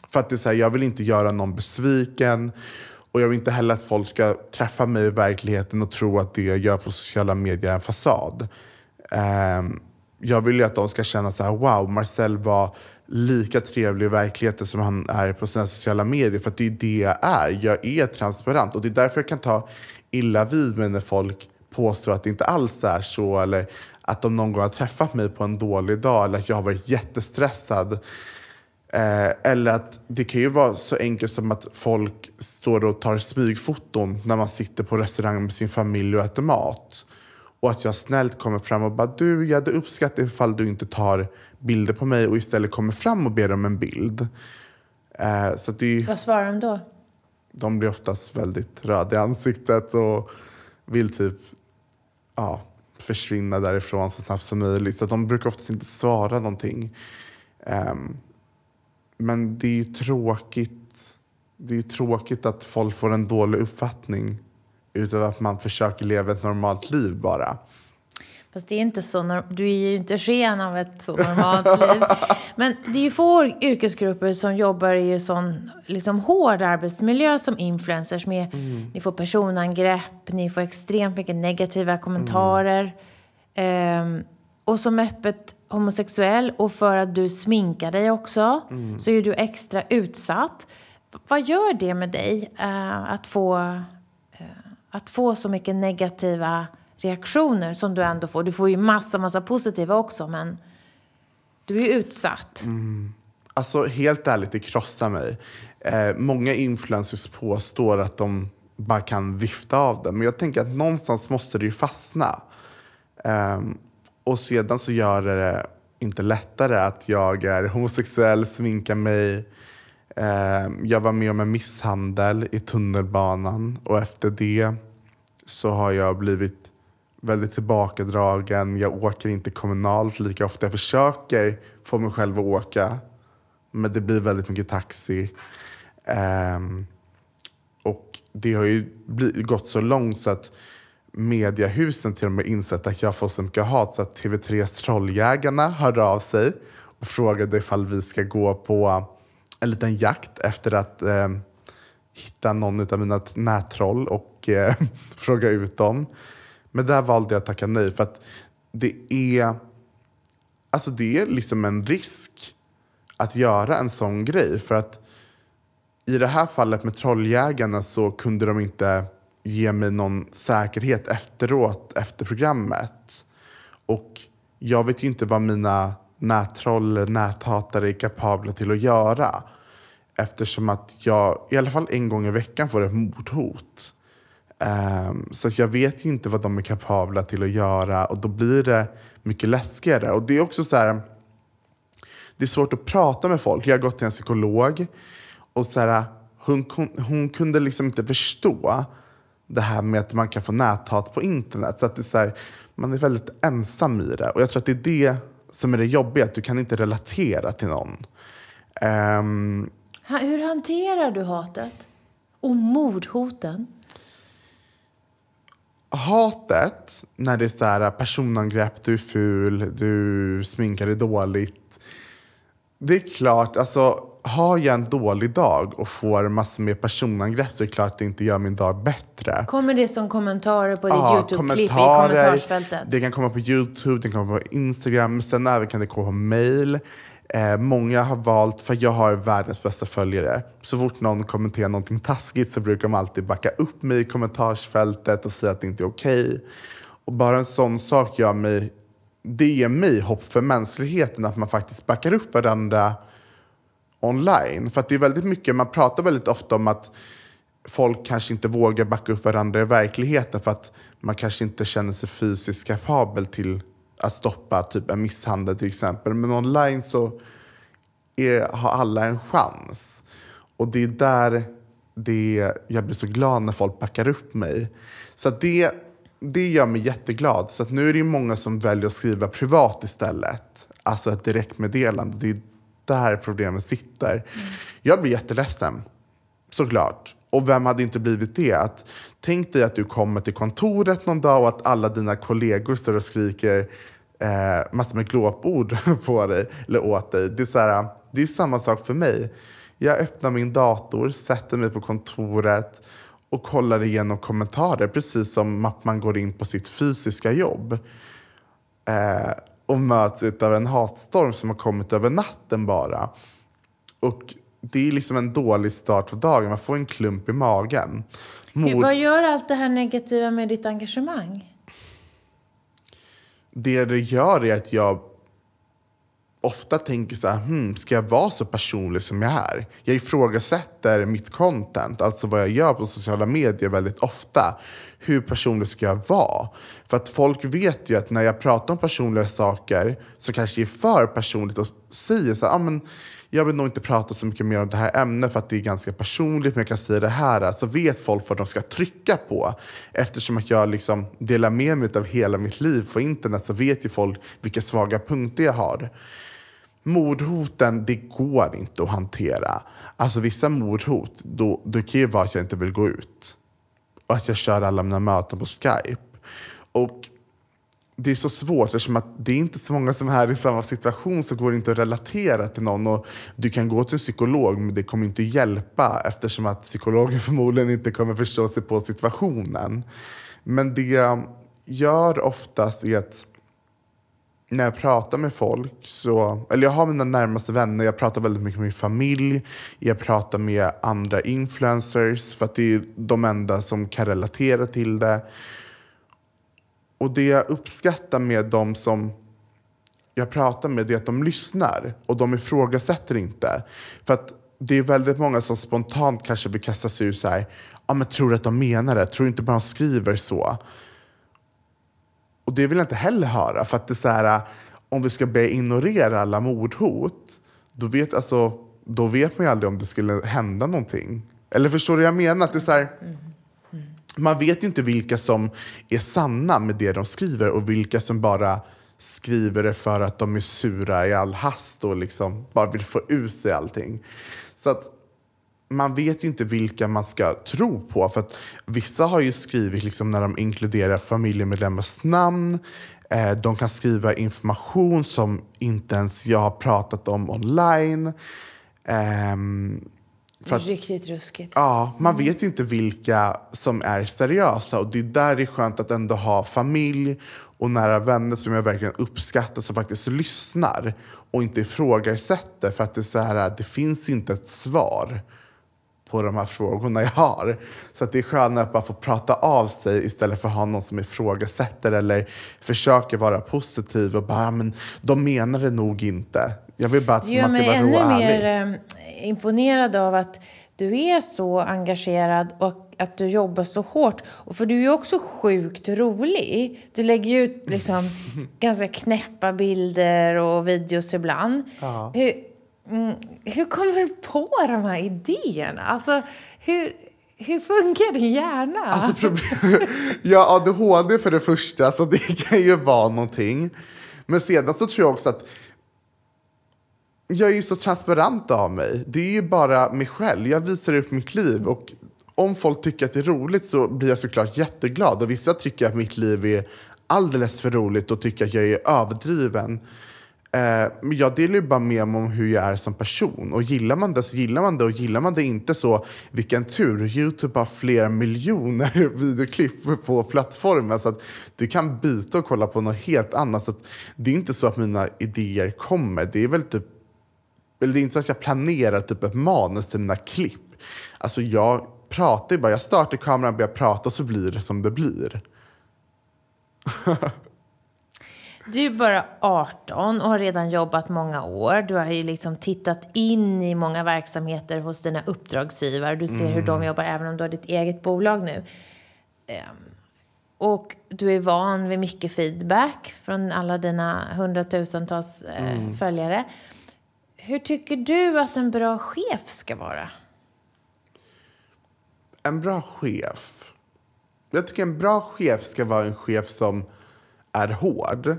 För att det är så här, jag vill inte göra någon besviken. Och jag vill inte heller att folk ska träffa mig i verkligheten och tro att det jag gör på sociala medier är en fasad. Ehm, jag vill ju att de ska känna så här, wow, Marcel var lika trevlig i verkligheten som han är på sina sociala medier. För det är det jag är. Jag är transparent. Och det är därför jag kan ta illa vid mig när folk påstår att det inte alls är så. Eller att de någon gång har träffat mig på en dålig dag. Eller att jag har varit jättestressad. Eh, eller att det kan ju vara så enkelt som att folk står och tar smygfoton när man sitter på restaurang med sin familj och äter mat. Och att jag snällt kommer fram och bara du, jag hade uppskattat ifall du inte tar bilder på mig och istället kommer fram och ber om en bild. Eh, så det ju, Vad svarar de då? de blir oftast väldigt röda i ansiktet och vill typ ja, försvinna därifrån så snabbt som möjligt. Så att de brukar oftast inte svara någonting. Um, men det är ju tråkigt. Det är ju tråkigt att folk får en dålig uppfattning utav att man försöker leva ett normalt liv bara. Fast det är inte så, du är ju inte sken av ett så normalt liv. *laughs* Men det är ju få yrkesgrupper som jobbar i sån liksom, hård arbetsmiljö som influencers. Med, Ni får personangrepp, ni får extremt mycket negativa kommentarer. Ehm, och som öppet homosexuell och för att du sminkar dig också så är du extra utsatt. Vad gör det med dig eh, att få eh, att få så mycket negativa reaktioner som du ändå får. Du får ju massa, massa positiva också, men du är ju utsatt. Mm. Alltså helt ärligt, det krossar mig. Eh, många influencers påstår att de bara kan vifta av det. Men jag tänker att någonstans måste det ju fastna. Eh, och sedan så gör det inte lättare att jag är homosexuell, sminkar mig. Eh, jag var med om en misshandel i tunnelbanan och efter det så har jag blivit väldigt tillbakadragen. Jag åker inte kommunalt lika ofta. Jag försöker få mig själv att åka. Men det blir väldigt mycket taxi. Um, och det har ju gått så långt så att mediahusen till och med insett att jag får så mycket hat så att TV3s Trolljägarna hörde av sig och frågade ifall vi ska gå på en liten jakt efter att eh, hitta någon av mina nättroll och eh, *laughs* fråga ut dem. Men där valde jag att tacka nej för att det är, alltså det är liksom en risk att göra en sån grej. För att i det här fallet med Trolljägarna så kunde de inte ge mig någon säkerhet efteråt, efter programmet. Och jag vet ju inte vad mina nättroll eller näthatare är kapabla till att göra. Eftersom att jag i alla fall en gång i veckan får ett mordhot. Um, så att jag vet ju inte vad de är kapabla till att göra och då blir det mycket läskigare. Och det är också så här, det är svårt att prata med folk. Jag har gått till en psykolog och så här, hon, hon kunde liksom inte förstå det här med att man kan få näthat på internet. Så att det är så här, man är väldigt ensam i det. Och jag tror att det är det som är det jobbiga, att du kan inte relatera till någon. Um, Hur hanterar du hatet? Och mordhoten? Hatet, när det är så här, personangrepp, du är ful, du sminkar dig dåligt. Det är klart, alltså har jag en dålig dag och får massor med personangrepp så är det klart att det inte gör min dag bättre. Kommer det som kommentarer på ditt ja, Youtube-klipp i kommentarsfältet? Det kan komma på Youtube, det kan komma på Instagram, sen även kan det komma på mail. Eh, många har valt, för jag har världens bästa följare, så fort någon kommenterar någonting taskigt så brukar de alltid backa upp mig i kommentarsfältet och säga att det inte är okej. Okay. Och bara en sån sak gör mig, det ger mig hopp för mänskligheten att man faktiskt backar upp varandra online. För att det är väldigt mycket, man pratar väldigt ofta om att folk kanske inte vågar backa upp varandra i verkligheten för att man kanske inte känner sig fysiskt kapabel till att stoppa typ en misshandel till exempel. Men online så är, har alla en chans. Och det är där det, jag blir så glad när folk backar upp mig. Så det, det gör mig jätteglad. Så nu är det många som väljer att skriva privat istället. Alltså ett direktmeddelande. Det är där problemet sitter. Mm. Jag blir jätteledsen, såklart. Och vem hade inte blivit det? Att, tänk dig att du kommer till kontoret någon dag och att alla dina kollegor står och skriker eh, massor med glåpord *laughs* på dig, eller åt dig. Det är, så här, det är samma sak för mig. Jag öppnar min dator, sätter mig på kontoret och kollar igenom kommentarer precis som att man går in på sitt fysiska jobb. Eh, och möts av en hatstorm som har kommit över natten bara. Och det är liksom en dålig start på dagen. Man får en klump i magen. Mord... Vad gör allt det här negativa med ditt engagemang? Det det gör är att jag ofta tänker så här, hmm, ska jag vara så personlig som jag är? Jag ifrågasätter mitt content, alltså vad jag gör på sociala medier väldigt ofta. Hur personlig ska jag vara? För att folk vet ju att när jag pratar om personliga saker som kanske är för personligt och säger så här, ah, men jag vill nog inte prata så mycket mer om det här ämnet för att det är ganska personligt, men jag kan säga det här. Så vet folk vad de ska trycka på. Eftersom att jag liksom delar med mig av hela mitt liv på internet så vet ju folk vilka svaga punkter jag har. Mordhoten, det går inte att hantera. Alltså vissa mordhot, då, då kan ju vara att jag inte vill gå ut. Och att jag kör alla mina möten på Skype. Och det är så svårt eftersom att det är inte så många som är i samma situation så går det inte att relatera till någon. Och du kan gå till en psykolog men det kommer inte hjälpa eftersom att psykologen *laughs* förmodligen inte kommer förstå sig på situationen. Men det jag gör oftast är att när jag pratar med folk, så, eller jag har mina närmaste vänner, jag pratar väldigt mycket med min familj, jag pratar med andra influencers för att det är de enda som kan relatera till det. Och det jag uppskattar med de som jag pratar med är att de lyssnar och de ifrågasätter inte. För att det är väldigt många som spontant kanske vill kasta sig ur så här, ja men tror du att de menar det? Tror du inte bara de skriver så? Och det vill jag inte heller höra. För att det är så här, om vi ska börja ignorera alla mordhot, då vet, alltså, då vet man ju aldrig om det skulle hända någonting. Eller förstår du vad jag menar? Att det är så här, mm man vet ju inte vilka som är sanna med det de skriver och vilka som bara skriver det för att de är sura i all hast och liksom bara vill få ur sig allting. Så att man vet ju inte vilka man ska tro på. För att vissa har ju skrivit liksom när de inkluderar familjemedlemmars namn. Eh, de kan skriva information som inte ens jag har pratat om online. Ehm, för att, Riktigt ruskigt. Ja, man vet ju inte vilka som är seriösa. Och det är där det är skönt att ändå ha familj och nära vänner som jag verkligen uppskattar som faktiskt lyssnar och inte ifrågasätter. För att det, är så här, det finns inte ett svar på de här frågorna jag har. Så att det är skönare att bara få prata av sig istället för att ha någon som ifrågasätter eller försöker vara positiv och bara, men de menar det nog inte. Jag vill bara att man ska vara rå och ärlig. Mer eh, imponerad av att du är så engagerad och att du jobbar så hårt. Och för du är ju också sjukt rolig. Du lägger ju ut *laughs* liksom ganska knäppa bilder och videos ibland. Ja. Hur, mm, hur kommer du på de här idéerna? Alltså, hur, Hur funkar din hjärna? Alltså, *laughs* problem- *laughs* ja, ADHD för det första, så det kan ju vara någonting. Men sedan så tror jag också att jag är ju så transparent av mig. Det är ju bara mig själv. Jag visar upp mitt liv. Och om folk tycker att det är roligt så blir jag såklart jätteglad. Och vissa tycker att mitt liv är alldeles för roligt och tycker att jag är överdriven. Eh, Men jag delar ju bara med mig om hur jag är som person. Och gillar man det så gillar man det och gillar man det inte så vilken tur. Youtube har flera miljoner *laughs* videoklipp på plattformen så att du kan byta och kolla på något helt annat. Så att det är inte så att mina idéer kommer. Det är väl typ eller det är inte så att jag planerar typ ett manus till mina klipp. Alltså jag pratar ju bara. Jag startar kameran, börjar prata och så blir det som det blir. *laughs* Du är bara 18 och har redan jobbat många år. Du har ju liksom tittat in i många verksamheter hos dina uppdragsgivare. Du ser hur de jobbar även om du har ditt eget bolag nu. Ehm, Och du är van vid mycket feedback från alla dina hundratusentals eh, följare. Hur tycker du att en bra chef ska vara? En bra chef. Jag tycker en bra chef ska vara en chef som är hård.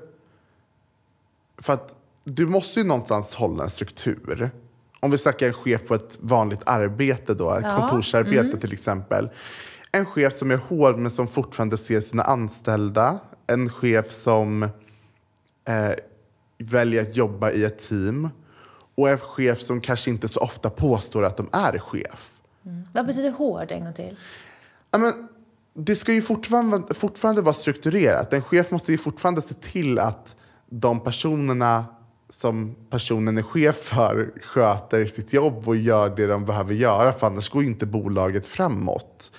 För att du måste ju någonstans hålla en struktur. Om vi snackar en chef på ett vanligt arbete då, ett Ja, kontorsarbete till exempel. En chef som är hård men som fortfarande ser sina anställda. En chef som eh, väljer att jobba i ett team. Och en chef som kanske inte så ofta påstår att de är chef. Vad betyder hård en gång till? Ja, men det ska ju fortfarande, fortfarande vara strukturerat. En chef måste ju fortfarande se till att de personerna som personen är chef för sköter sitt jobb och gör det de behöver göra, för annars går inte bolaget framåt.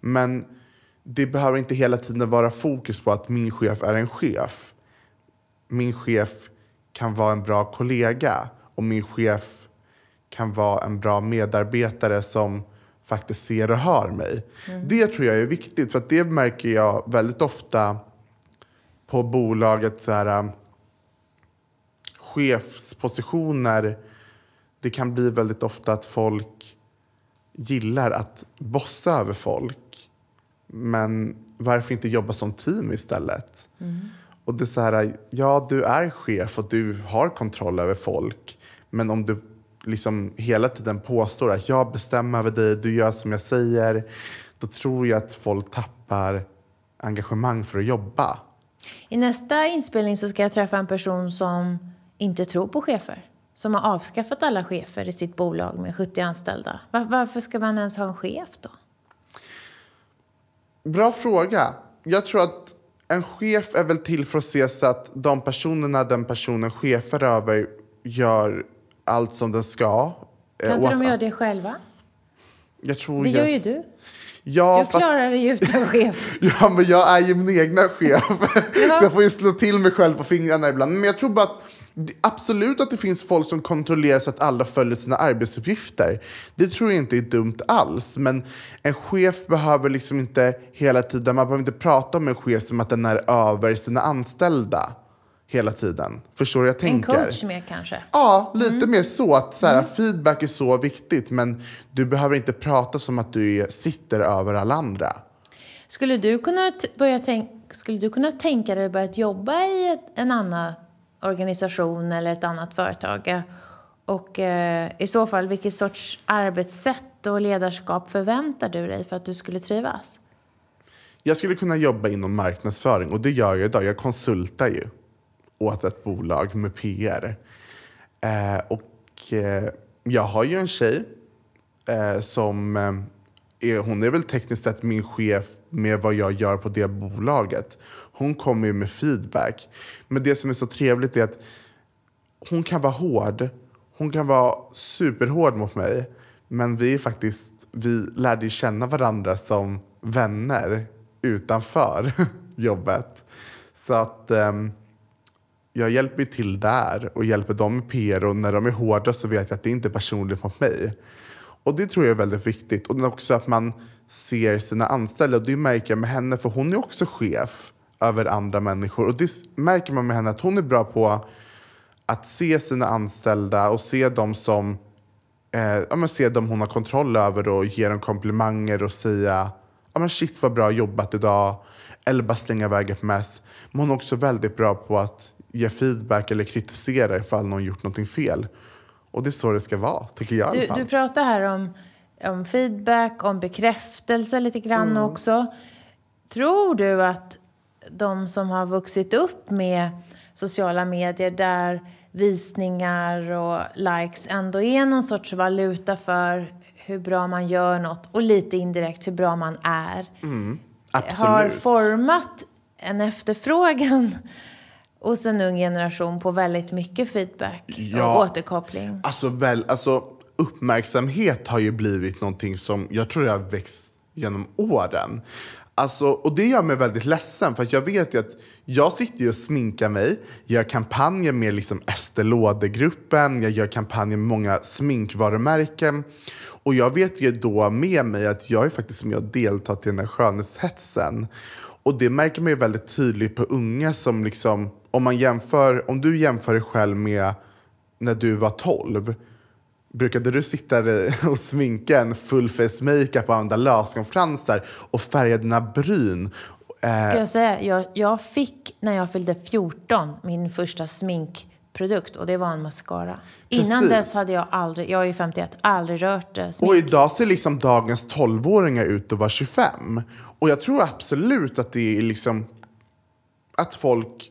Men det behöver inte hela tiden vara fokus på att min chef är en chef. Min chef kan vara en bra kollega och min chef kan vara en bra medarbetare som faktiskt ser och hör mig. Det tror jag är viktigt, för att det märker jag väldigt ofta på bolaget. Så här, um, chefspositioner, det kan bli väldigt ofta att folk gillar att bossa över folk. Men varför inte jobba som team istället? Och det är så här, ja du är chef och du har kontroll över folk. Men om du liksom hela tiden påstår att jag bestämmer över dig, du gör som jag säger. Då tror jag att folk tappar engagemang för att jobba. I nästa inspelning så ska jag träffa en person som inte tror på chefer. Som har avskaffat alla chefer i sitt bolag med 70 anställda. Var, varför ska man ens ha en chef då? Bra fråga. Jag tror att en chef är väl till för att se så att de personerna den personen chefar över gör allt som den ska. Eh, Kan inte de göra det själva? Jag tror Det gör jag- ju du. Ja, Du fast, klarar dig utan chef. *laughs* ja, men jag är ju min egna chef. *laughs* så jag får ju slå till mig själv på fingrarna ibland. Men jag tror bara att det- absolut att det finns folk som kontrollerar så att alla följer sina arbetsuppgifter. Det tror jag inte är dumt alls. Men en chef behöver liksom inte hela tiden, man behöver inte prata om en chef som att den är över sina anställda hela tiden. Förstår du vad jag En tänker? coach mer kanske. Ja, lite mer så. att så här, Feedback är så viktigt, men du behöver inte prata som att du sitter över alla andra. Skulle du kunna börja tänk, skulle du kunna tänka dig att börja jobba i ett, en annan organisation eller ett annat företag? Och eh, i så fall, vilket sorts arbetssätt och ledarskap förväntar du dig för att du skulle trivas? Jag skulle kunna jobba inom marknadsföring och det gör jag idag. Jag konsultar ju åt ett bolag med PR. Eh, och eh, jag har ju en tjej eh, som eh, är, hon är väl tekniskt sett min chef med vad jag gör på det bolaget. Hon kommer ju med feedback. Men det som är så trevligt är att hon kan vara hård. Hon kan vara superhård mot mig. Men vi är faktiskt, vi lärde ju känna varandra som vänner utanför *laughs* jobbet. Så att ehm, jag hjälper ju till där och hjälper dem med PR och när de är hårda så vet jag att det inte är personligt mot mig. Och det tror jag är väldigt viktigt. Och också att man ser sina anställda. Och det märker jag med henne, för hon är också chef över andra människor. Och det märker man med henne att hon är bra på att se sina anställda och se dem som eh, ja, men se dem hon har kontroll över och ge dem komplimanger och säga ja, men shit vad bra jobbat idag. Eller bara slänga iväg ett mess. Men hon är också väldigt bra på att ge feedback eller kritisera ifall någon gjort någonting fel. Och det är så det ska vara, tycker jag i alla Du, fall. du pratar här om, om feedback, om bekräftelse lite grann Mm. också. Tror du att de som har vuxit upp med sociala medier där visningar och likes ändå är någon sorts valuta för hur bra man gör något och lite indirekt hur bra man är har Absolut. format en efterfrågan hos en ung generation på väldigt mycket feedback Ja. och återkoppling. Alltså, väl, alltså, uppmärksamhet har ju blivit någonting som jag tror jag har växt genom åren. Alltså, och det gör mig väldigt ledsen för jag vet ju att jag sitter och sminkar mig, gör kampanjer med liksom Estée Lauder-gruppen, jag gör kampanjer med många sminkvarumärken. Och jag vet ju då med mig att jag är faktiskt med och deltagit i den här skönhetshetsen. Och det märker man ju väldigt tydligt på unga som liksom, om man jämför, om du jämför dig själv med när du var 12, brukade du sitta *laughs* och sminka en full face makeup och använda löskonfransar och färga dina bryn? Eh, Ska jag säga, jag, jag fick när jag fyllde 14 min första sminkprodukt och det var en mascara. Innan Precis. dess hade jag aldrig, jag är ju 51, aldrig rört eh, smink. och idag ser liksom dagens 12-åringar ut att vara 25. Och jag tror absolut att det är liksom att folk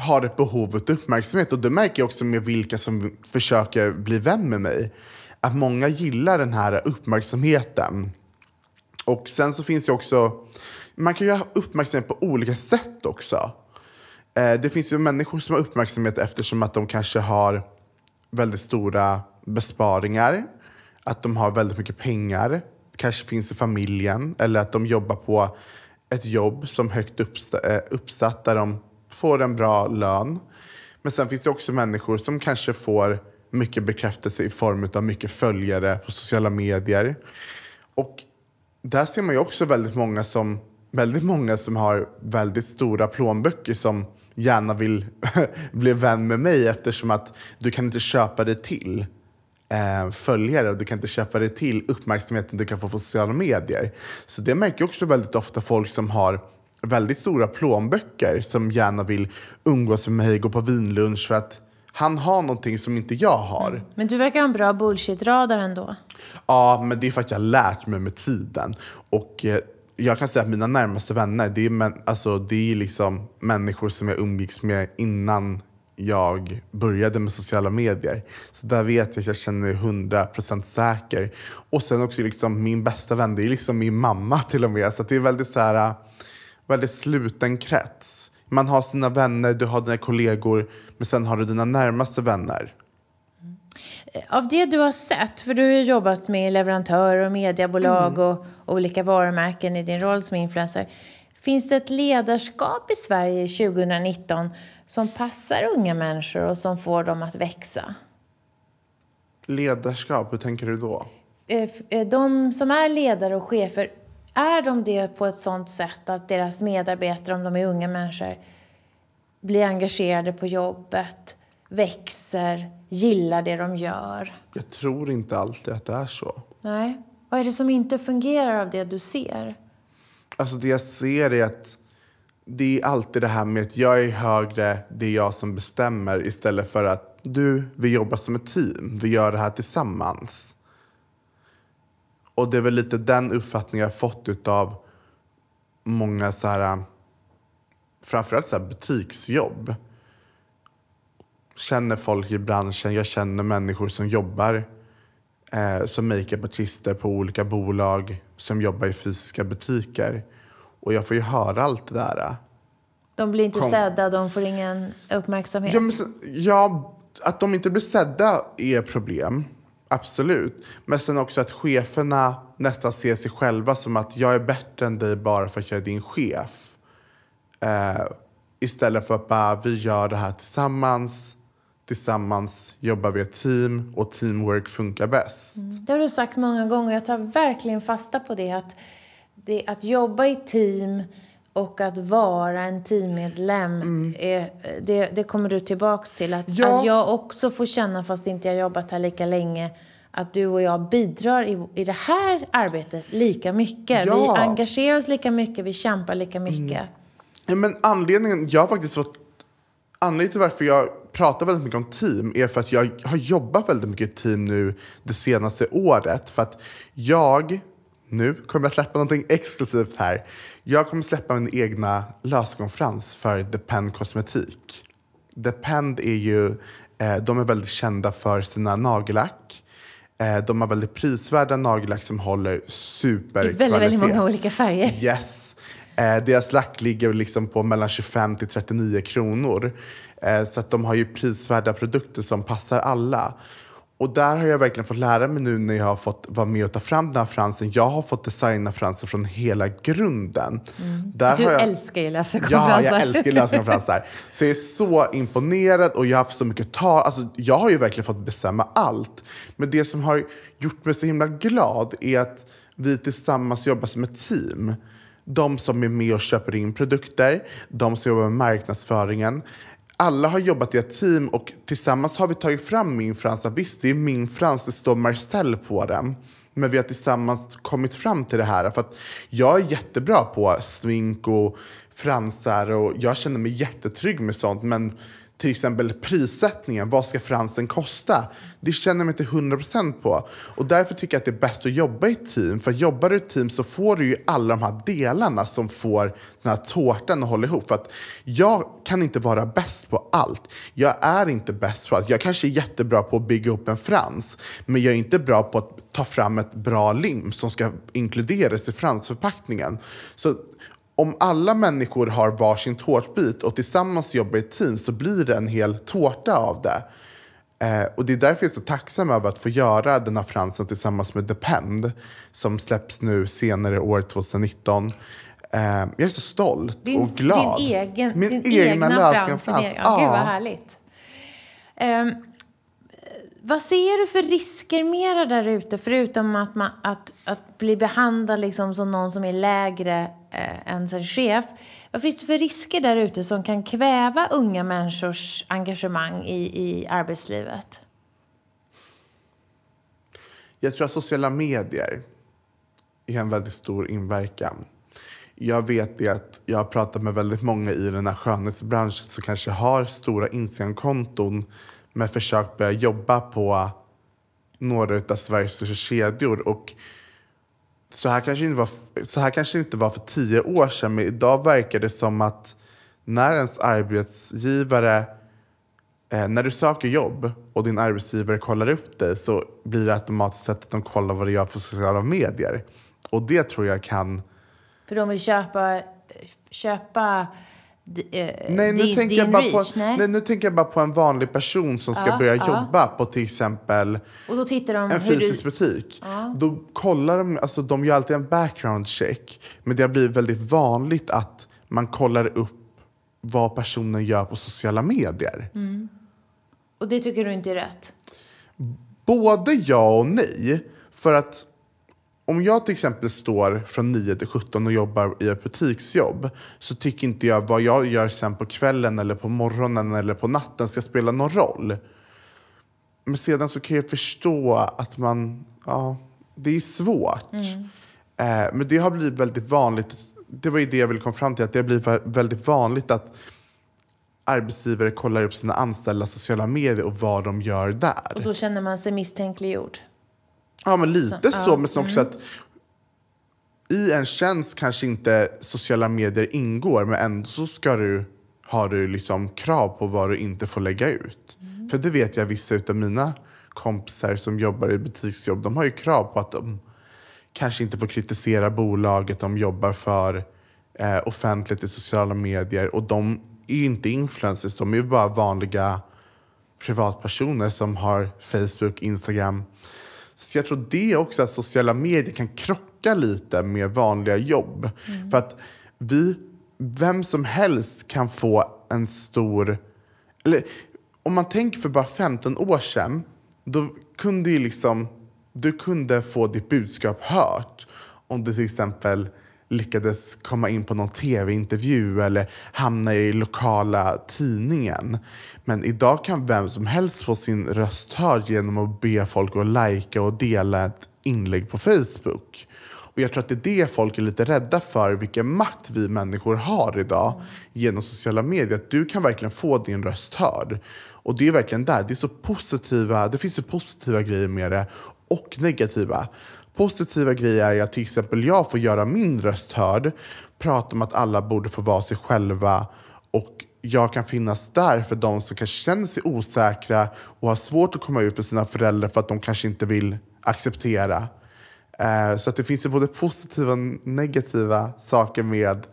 har ett behov av uppmärksamhet. Och det märker jag också med vilka som försöker bli vän med mig. Att många gillar den här uppmärksamheten. Och sen så finns det också, man kan ju ha uppmärksamhet på olika sätt också. Eh, det finns ju människor som har uppmärksamhet eftersom att de kanske har väldigt stora besparingar. Att de har väldigt mycket pengar. Kanske finns i familjen. Eller att de jobbar på ett jobb som högt eh, uppsatt där de får en bra lön. Men sen finns det också människor som kanske får mycket bekräftelse i form av mycket följare på sociala medier. Och där ser man ju också väldigt många som, väldigt många som har väldigt stora plånböcker som gärna vill *laughs* bli vän med mig eftersom att du kan inte köpa dig till eh, följare och du kan inte köpa dig till uppmärksamheten du kan få på sociala medier. Så det märker jag också väldigt ofta folk som har väldigt stora plånböcker som gärna vill umgås med mig, gå på vinlunch för att han har någonting som inte jag har. Men du verkar ha en bra bullshit-radar ändå. Ja, men det är för att jag har lärt mig med tiden. Och eh, jag kan säga att mina närmaste vänner, det är, men, alltså, det är liksom människor som jag umgicks med innan jag började med sociala medier. Så där vet jag att jag känner mig 100% säker. Och sen också liksom min bästa vän, det är liksom min mamma *laughs* till och med. Så det är väldigt så här, väldigt sluten krets. Man har sina vänner, du har dina kollegor, men sen har du dina närmaste vänner. Av det du har sett, för du har jobbat med leverantörer och mediebolag och olika varumärken i din roll som influencer. Finns det ett ledarskap i Sverige 2019 som passar unga människor och som får dem att växa? Ledarskap, hur tänker du då? Eh, eh, De som är ledare och chefer, är de det på ett sånt sätt att deras medarbetare, om de är unga människor, blir engagerade på jobbet, växer, gillar det de gör? Jag tror inte alltid att det är så. Nej. Vad är det som inte fungerar av det du ser? Alltså det jag ser är att det är alltid det här med att jag är högre, det är jag som bestämmer istället för att du, vi jobbar som ett team, vi gör det här tillsammans. Och det är väl lite den uppfattningen jag har fått av många så här, framförallt så här butiksjobb. Känner folk i branschen, jag känner människor som jobbar eh, som makeupartister på olika bolag som jobbar i fysiska butiker. Och jag får ju höra allt det där. De blir inte Kom. sedda, de får ingen uppmärksamhet. Ja, men, ja, att de inte blir sedda är ett problem. Absolut. Men sen också att cheferna nästan ser sig själva som att jag är bättre än dig bara för att jag är din chef. Eh, istället för att bara vi gör det här tillsammans. Tillsammans jobbar vi ett team och teamwork funkar bäst. Det har du sagt många gånger. Jag tar verkligen fasta på det. Att, det, att jobba i team och att vara en teammedlem, är, det, det kommer du tillbaks till. Att, Ja. att jag också får känna, fast inte jag jobbat här lika länge, att du och jag bidrar i, i det här arbetet lika mycket. Ja. Vi engagerar oss lika mycket, vi kämpar lika mycket. Ja, men anledningen, jag har faktiskt fått, anledningen till varför jag pratar väldigt mycket om team är för att jag har jobbat väldigt mycket i team nu det senaste året. För att jag, nu kommer jag släppa någonting exklusivt här. Jag kommer släppa min egna löskonferens för Depend Kosmetik. Depend är ju, eh, de är väldigt kända för sina nagellack. Eh, de har väldigt prisvärda nagellack som håller superkvalitet. väldigt, väldigt många olika färger. Yes. Eh, deras lack ligger liksom på mellan 25 till 39 kronor. Eh, så att de har ju prisvärda produkter som passar alla. Och där har jag verkligen fått lära mig nu när jag har fått vara med och ta fram den här fransen. Jag har fått designa fransen från hela grunden. Där Du jag... älskar ju läsa Ja, jag älskar läskonferenser. *laughs* Så jag är så imponerad och jag har haft så mycket ta. Alltså, jag har ju verkligen fått bestämma allt. Men det som har gjort mig så himla glad är att vi tillsammans jobbar som ett team. De som är med och köper in produkter, de som jobbar med marknadsföringen. Alla har jobbat i ett team och tillsammans har vi tagit fram min frans. Visst, det är min frans, det står Marcel på den. Men vi har tillsammans kommit fram till det här. För att jag är jättebra på smink och fransar och jag känner mig jättetrygg med sånt. Men till exempel prissättningen, vad ska fransen kosta? Det känner jag mig inte 100% på. Och därför tycker jag att det är bäst att jobba i ett team. För jobbar du i ett team så får du ju alla de här delarna som får den här tårtan att hålla ihop. För att jag kan inte vara bäst på allt. Jag är inte bäst på allt. Jag kanske är jättebra på att bygga upp en frans. Men jag är inte bra på att ta fram ett bra lim som ska inkluderas i fransförpackningen. Så om alla människor har varsin tårtbit och tillsammans jobbar i ett team så blir det en hel tårta av det. Eh, och det är därför jag är så tacksam över att få göra den här fransen tillsammans med Depend som släpps nu senare år 2019. Eh, jag är så stolt Din, och glad. Din, egen, Min din egna egna frans. Din egen, ja. Gud vad härligt. Ehm, vad ser du för risker mera där ute, förutom att, man, att, att bli behandlad liksom som någon som är lägre eh, än sin chef? Vad finns det för risker där ute som kan kväva unga människors engagemang i, i arbetslivet? Jag tror att sociala medier är en väldigt stor inverkan. Jag vet det att jag har pratat med väldigt många i den här skönhetsbranschen som kanske har stora Instagramkonton men försökt börja jobba på några av Sveriges största kedjor. Och så, här kanske inte var, så här kanske det inte var för tio år sedan men idag verkar det som att när ens arbetsgivare Eh, när du söker jobb och din arbetsgivare kollar upp dig så blir det automatiskt sett att de kollar vad du gör på sociala medier. Och det tror jag kan... För de vill köpa, köpa Nej, nu din, tänker, jag bara reach, på, nej. nej, nu tänker jag bara på en vanlig person som ska Ja, börja ja. jobba på till exempel en fysisk du... butik. Då kollar de, alltså de gör alltid en background check. Men det har blivit väldigt vanligt att man kollar upp vad personen gör på sociala medier. Och det tycker du inte är rätt? Både ja och nej. För att om jag till exempel står från 9 till 17 och jobbar i ett butiksjobb så tycker inte jag vad jag gör sen på kvällen eller på morgonen eller på natten ska spela någon roll. Men sedan så kan jag förstå att man, ja, det är svårt. Eh, men det har blivit väldigt vanligt, det var ju det jag ville komma fram till, att det har blivit vä- väldigt vanligt att arbetsgivare kollar upp sina anställda sociala medier och vad de gör där. Och då känner man sig misstänkliggjord? Ja, men lite Så- så. men sen också att i en tjänst kanske inte sociala medier ingår, men ändå så ska du, har du liksom krav på vad du inte får lägga ut. För det vet jag vissa av mina kompisar som jobbar i butiksjobb, de har ju krav på att de kanske inte får kritisera bolaget de jobbar för eh, offentligt i sociala medier. Och de är inte influencers, de är ju bara vanliga privatpersoner som har Facebook, Instagram. Så jag tror det också att sociala medier kan krocka lite med vanliga jobb. För att vi, vem som helst kan få en stor... Eller, om man tänker för bara 15 år sedan, då kunde ju liksom, du kunde få ditt budskap hört om du till exempel lyckades komma in på någon tv-intervju eller hamna i lokala tidningen. Men idag kan vem som helst få sin röst hörd genom att be folk att lajka och dela ett inlägg på Facebook. Och jag tror att det är det folk är lite rädda för, vilken makt vi människor har idag genom sociala medier. Att du kan verkligen få din röst hörd. Och det är verkligen där. Det, är så positiva, det finns så positiva grejer med det och negativa. Positiva grejer är att till exempel jag får göra min röst hörd, prata om att alla borde få vara sig själva och jag kan finnas där för de som kanske känner sig osäkra och har svårt att komma ut för sina föräldrar för att de kanske inte vill acceptera. Eh, så att det finns ju både positiva och negativa saker med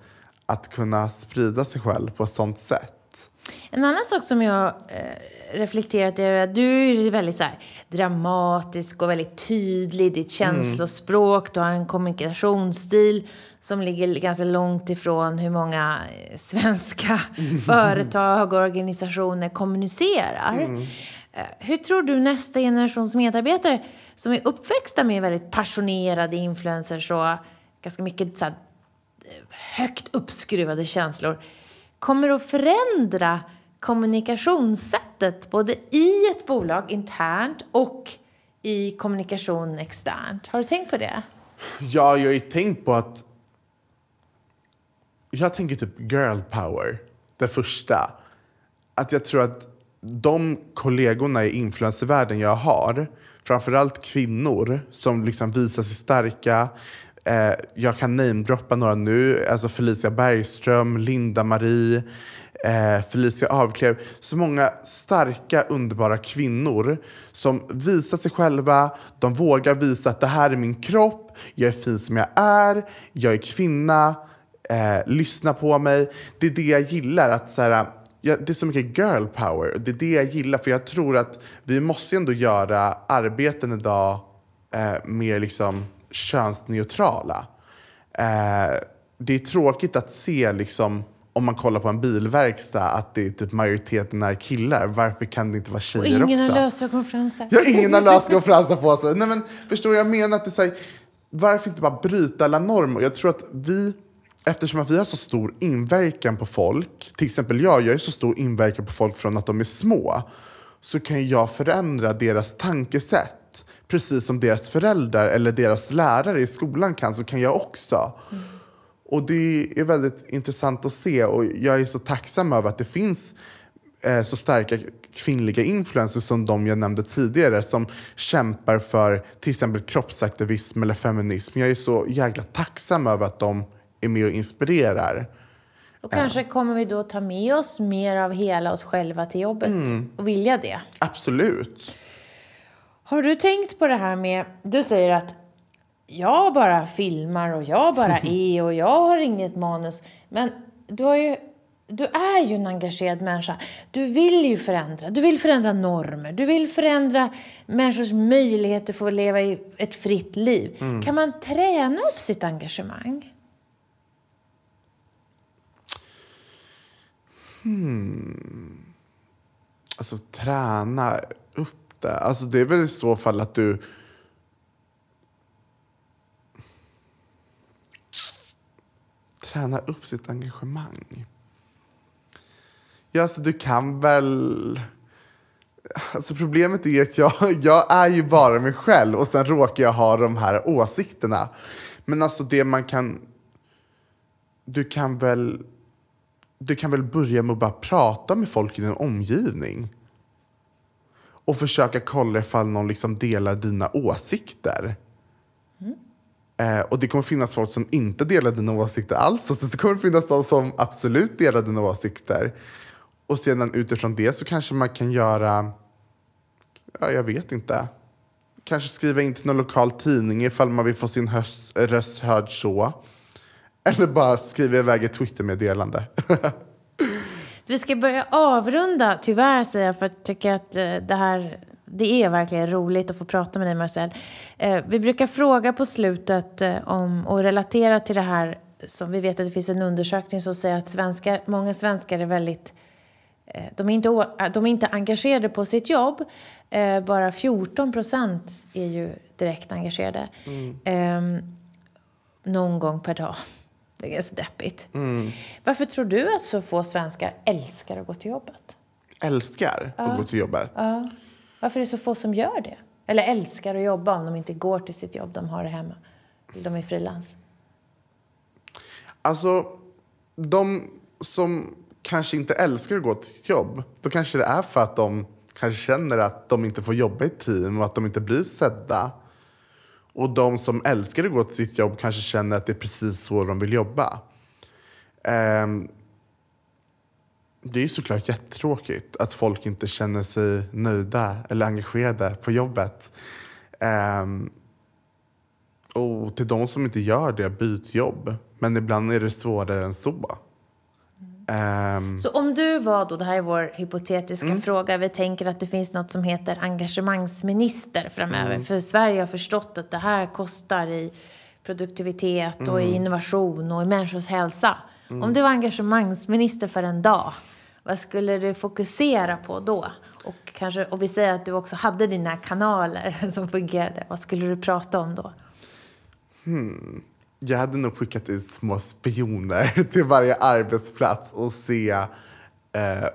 att kunna sprida sig själv på ett sånt sätt. En annan sak som jag eh, reflekterat över att du är väldigt så här, dramatisk och väldigt tydlig i ditt känslospråk. Du har en kommunikationsstil som ligger ganska långt ifrån hur många eh, svenska *laughs* företag och organisationer kommunicerar. Eh, Hur tror du nästa generations medarbetare som är uppväxta med väldigt passionerade influencers och ganska mycket så här, högt uppskruvade känslor kommer att förändra kommunikationssättet både i ett bolag internt och i kommunikation externt. Har du tänkt på det? Ja, jag har ju tänkt på att... Jag tänker typ girl power, det första. Att jag tror att de kollegorna i influencervärlden jag har, framförallt kvinnor som liksom visar sig starka. Eh, jag kan namedroppa några nu, alltså Felicia Bergström, Linda-Marie, eh, Felicia Avklev. Så många starka, underbara kvinnor som visar sig själva. De vågar visa att det här är min kropp, jag är fin som jag är, jag är kvinna, eh, lyssna på mig. Det är det jag gillar. att så här, ja, Det är så mycket girl power. Det är det jag gillar. För jag tror att vi måste ändå göra arbeten idag eh, mer liksom könsneutrala. Eh, det är tråkigt att se, liksom, om man kollar på en bilverkstad, att det är typ majoriteten är killar. Varför kan det inte vara Och tjejer ingen också? har lösögonfransar. Ja, ingen har lösögonfransar på sig. Nej, men, förstår du? Jag menar att det är här, varför inte bara bryta alla normer? Jag tror att vi, eftersom att vi har så stor inverkan på folk, till exempel jag, jag har så stor inverkan på folk från att de är små, så kan jag förändra deras tankesätt. Precis som deras föräldrar eller deras lärare i skolan kan, så kan jag också. Och det är väldigt intressant att se och jag är så tacksam över att det finns eh, så starka kvinnliga influencers som de jag nämnde tidigare som kämpar för till exempel kroppsaktivism eller feminism. Jag är så jäkla tacksam över att de är med och inspirerar. Och kanske kommer vi då ta med oss mer av hela oss själva till jobbet och vilja det. Absolut. Har du tänkt på det här med, du säger att jag bara filmar och jag bara *laughs* är och jag har inget manus. Men du, har ju, du är ju en engagerad människa. Du vill ju förändra. Du vill förändra normer. Du vill förändra människors möjligheter att få leva i ett fritt liv. Kan man träna upp sitt engagemang? Alltså träna upp det. Alltså det är väl i så fall att du... Träna upp sitt engagemang. Ja, alltså du kan väl... Alltså problemet är att jag, jag är ju bara mig själv och sen råkar jag ha de här åsikterna. Men alltså det man kan... Du kan väl... Du kan väl börja med att bara prata med folk i din omgivning. Och försöka kolla ifall någon liksom delar dina åsikter. Eh, och det kommer finnas folk som inte delar dina åsikter alls. Och sen så kommer det finnas de som absolut delar dina åsikter. Och sedan utifrån det så kanske man kan göra, ja jag vet inte. Kanske skriva in till någon lokal tidning ifall man vill få sin höst, röst hörd så. Eller bara skriva iväg ett Twittermeddelande. *laughs* Vi ska börja avrunda, tyvärr säger jag, för jag tycker att eh, det här det är verkligen roligt att få prata med dig Marcel. Eh, vi brukar fråga på slutet eh, om, och relatera till det här som vi vet att det finns en undersökning som säger att svenskar, många svenskar är väldigt eh, de är, inte, de är inte engagerade på sitt jobb. Bara 14 procent är ju direkt engagerade. Eh, någon gång per dag. *laughs* Det är ganska deppigt. Varför tror du att så få svenskar älskar att gå till jobbet? Älskar att gå till jobbet. Ja. Varför är det så få som gör det? Eller älskar att jobba om de inte går till sitt jobb, de har det hemma. De är frilans. Alltså, de som kanske inte älskar att gå till sitt jobb, då kanske det är för att de kanske känner att de inte får jobba i team och att de inte blir sedda. Och de som älskar att gå till sitt jobb kanske känner att det är precis så de vill jobba. Um, det är såklart jättetråkigt att folk inte känner sig nöjda eller engagerade på jobbet. Ehm, och till de som inte gör det, byt jobb. Men ibland är det svårare än så. Ehm, Så om du var då, det här är vår hypotetiska fråga, vi tänker att det finns något som heter engagemangsminister framöver. För Sverige har förstått att det här kostar i produktivitet och i innovation och i människors hälsa. Om du var engagemangsminister för en dag, vad skulle du fokusera på då? Och, kanske, och vi säger att du också hade dina kanaler *laughs* som fungerade. Vad skulle du prata om då? Hmm. Jag hade nog skickat ut små spioner *laughs* till varje arbetsplats och se eh,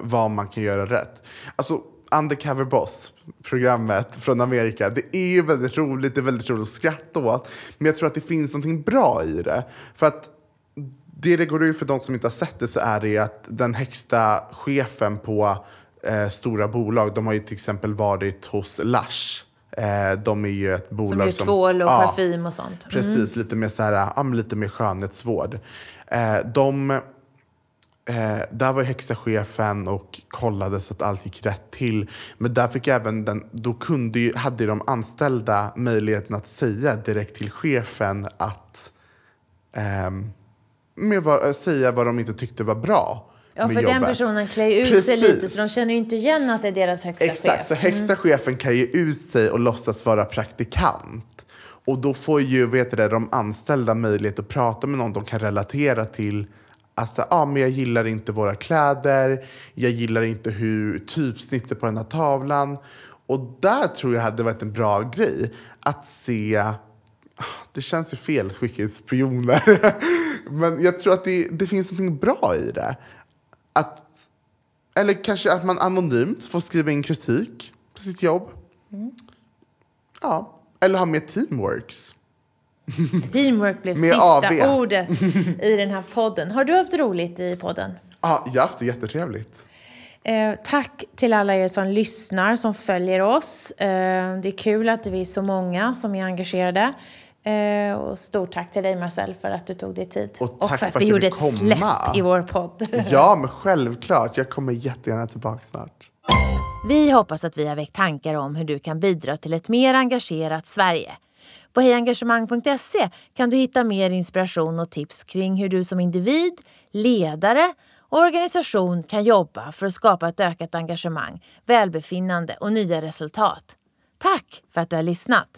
vad man kan göra rätt. Alltså, Undercover Boss, programmet från Amerika, det är ju väldigt roligt, det är väldigt roligt att skratta åt. Men jag tror att det finns någonting bra i det. För att det det går ut för de som inte har sett det så är det att den högsta chefen på eh, stora bolag, de har ju till exempel varit hos Lush. Eh, de är ju ett bolag Som som... gör tvål och Ja. parfym och sånt. Precis, lite mer så här, ja, lite mer skönhetsvård. Eh, de, eh, där var högsta chefen och kollade så att allt gick rätt till. Men där fick även den, då kunde ju, hade de anställda möjligheten att säga direkt till chefen att ehm, med vad, säga vad de inte tyckte var bra Ja, för den jobbet. personen klär ju ut sig Precis. lite så de känner ju inte igen att det är deras högsta Exakt, chef. så högsta chefen kan ge ut sig och låtsas vara praktikant. Och då får ju vet du det, de anställda möjlighet att prata med någon de kan relatera till. Alltså, ah, men jag gillar inte våra kläder, jag gillar inte hur typsnittet på den här tavlan. Och där tror jag hade varit en bra grej. Att se ah, det känns ju fel att skicka ut spioner. *laughs* Men jag tror att det, det finns något bra i det. Att, eller kanske att man anonymt får skriva in kritik på sitt jobb. Ja. Eller ha mer teamworks. Teamwork blev Med sista AV. ordet i den här podden. Har du haft roligt i podden? Ja, jag har haft det jättetrevligt. Eh, tack till alla er som lyssnar, som följer oss. Eh, det är kul att vi är så många som är engagerade. Eh, och stort tack till dig Marcel för att du tog dig tid. Och tack för att för vi att jag gjorde ett komma. släpp i vår podd. *laughs* Ja, men självklart. Jag kommer jättegärna tillbaka snart. Vi hoppas att vi har väckt tankar om hur du kan bidra till ett mer engagerat Sverige. På hejengagemang.se kan du hitta mer inspiration och tips kring hur du som individ, ledare och organisation kan jobba för att skapa ett ökat engagemang, välbefinnande och nya resultat. Tack för att du har lyssnat!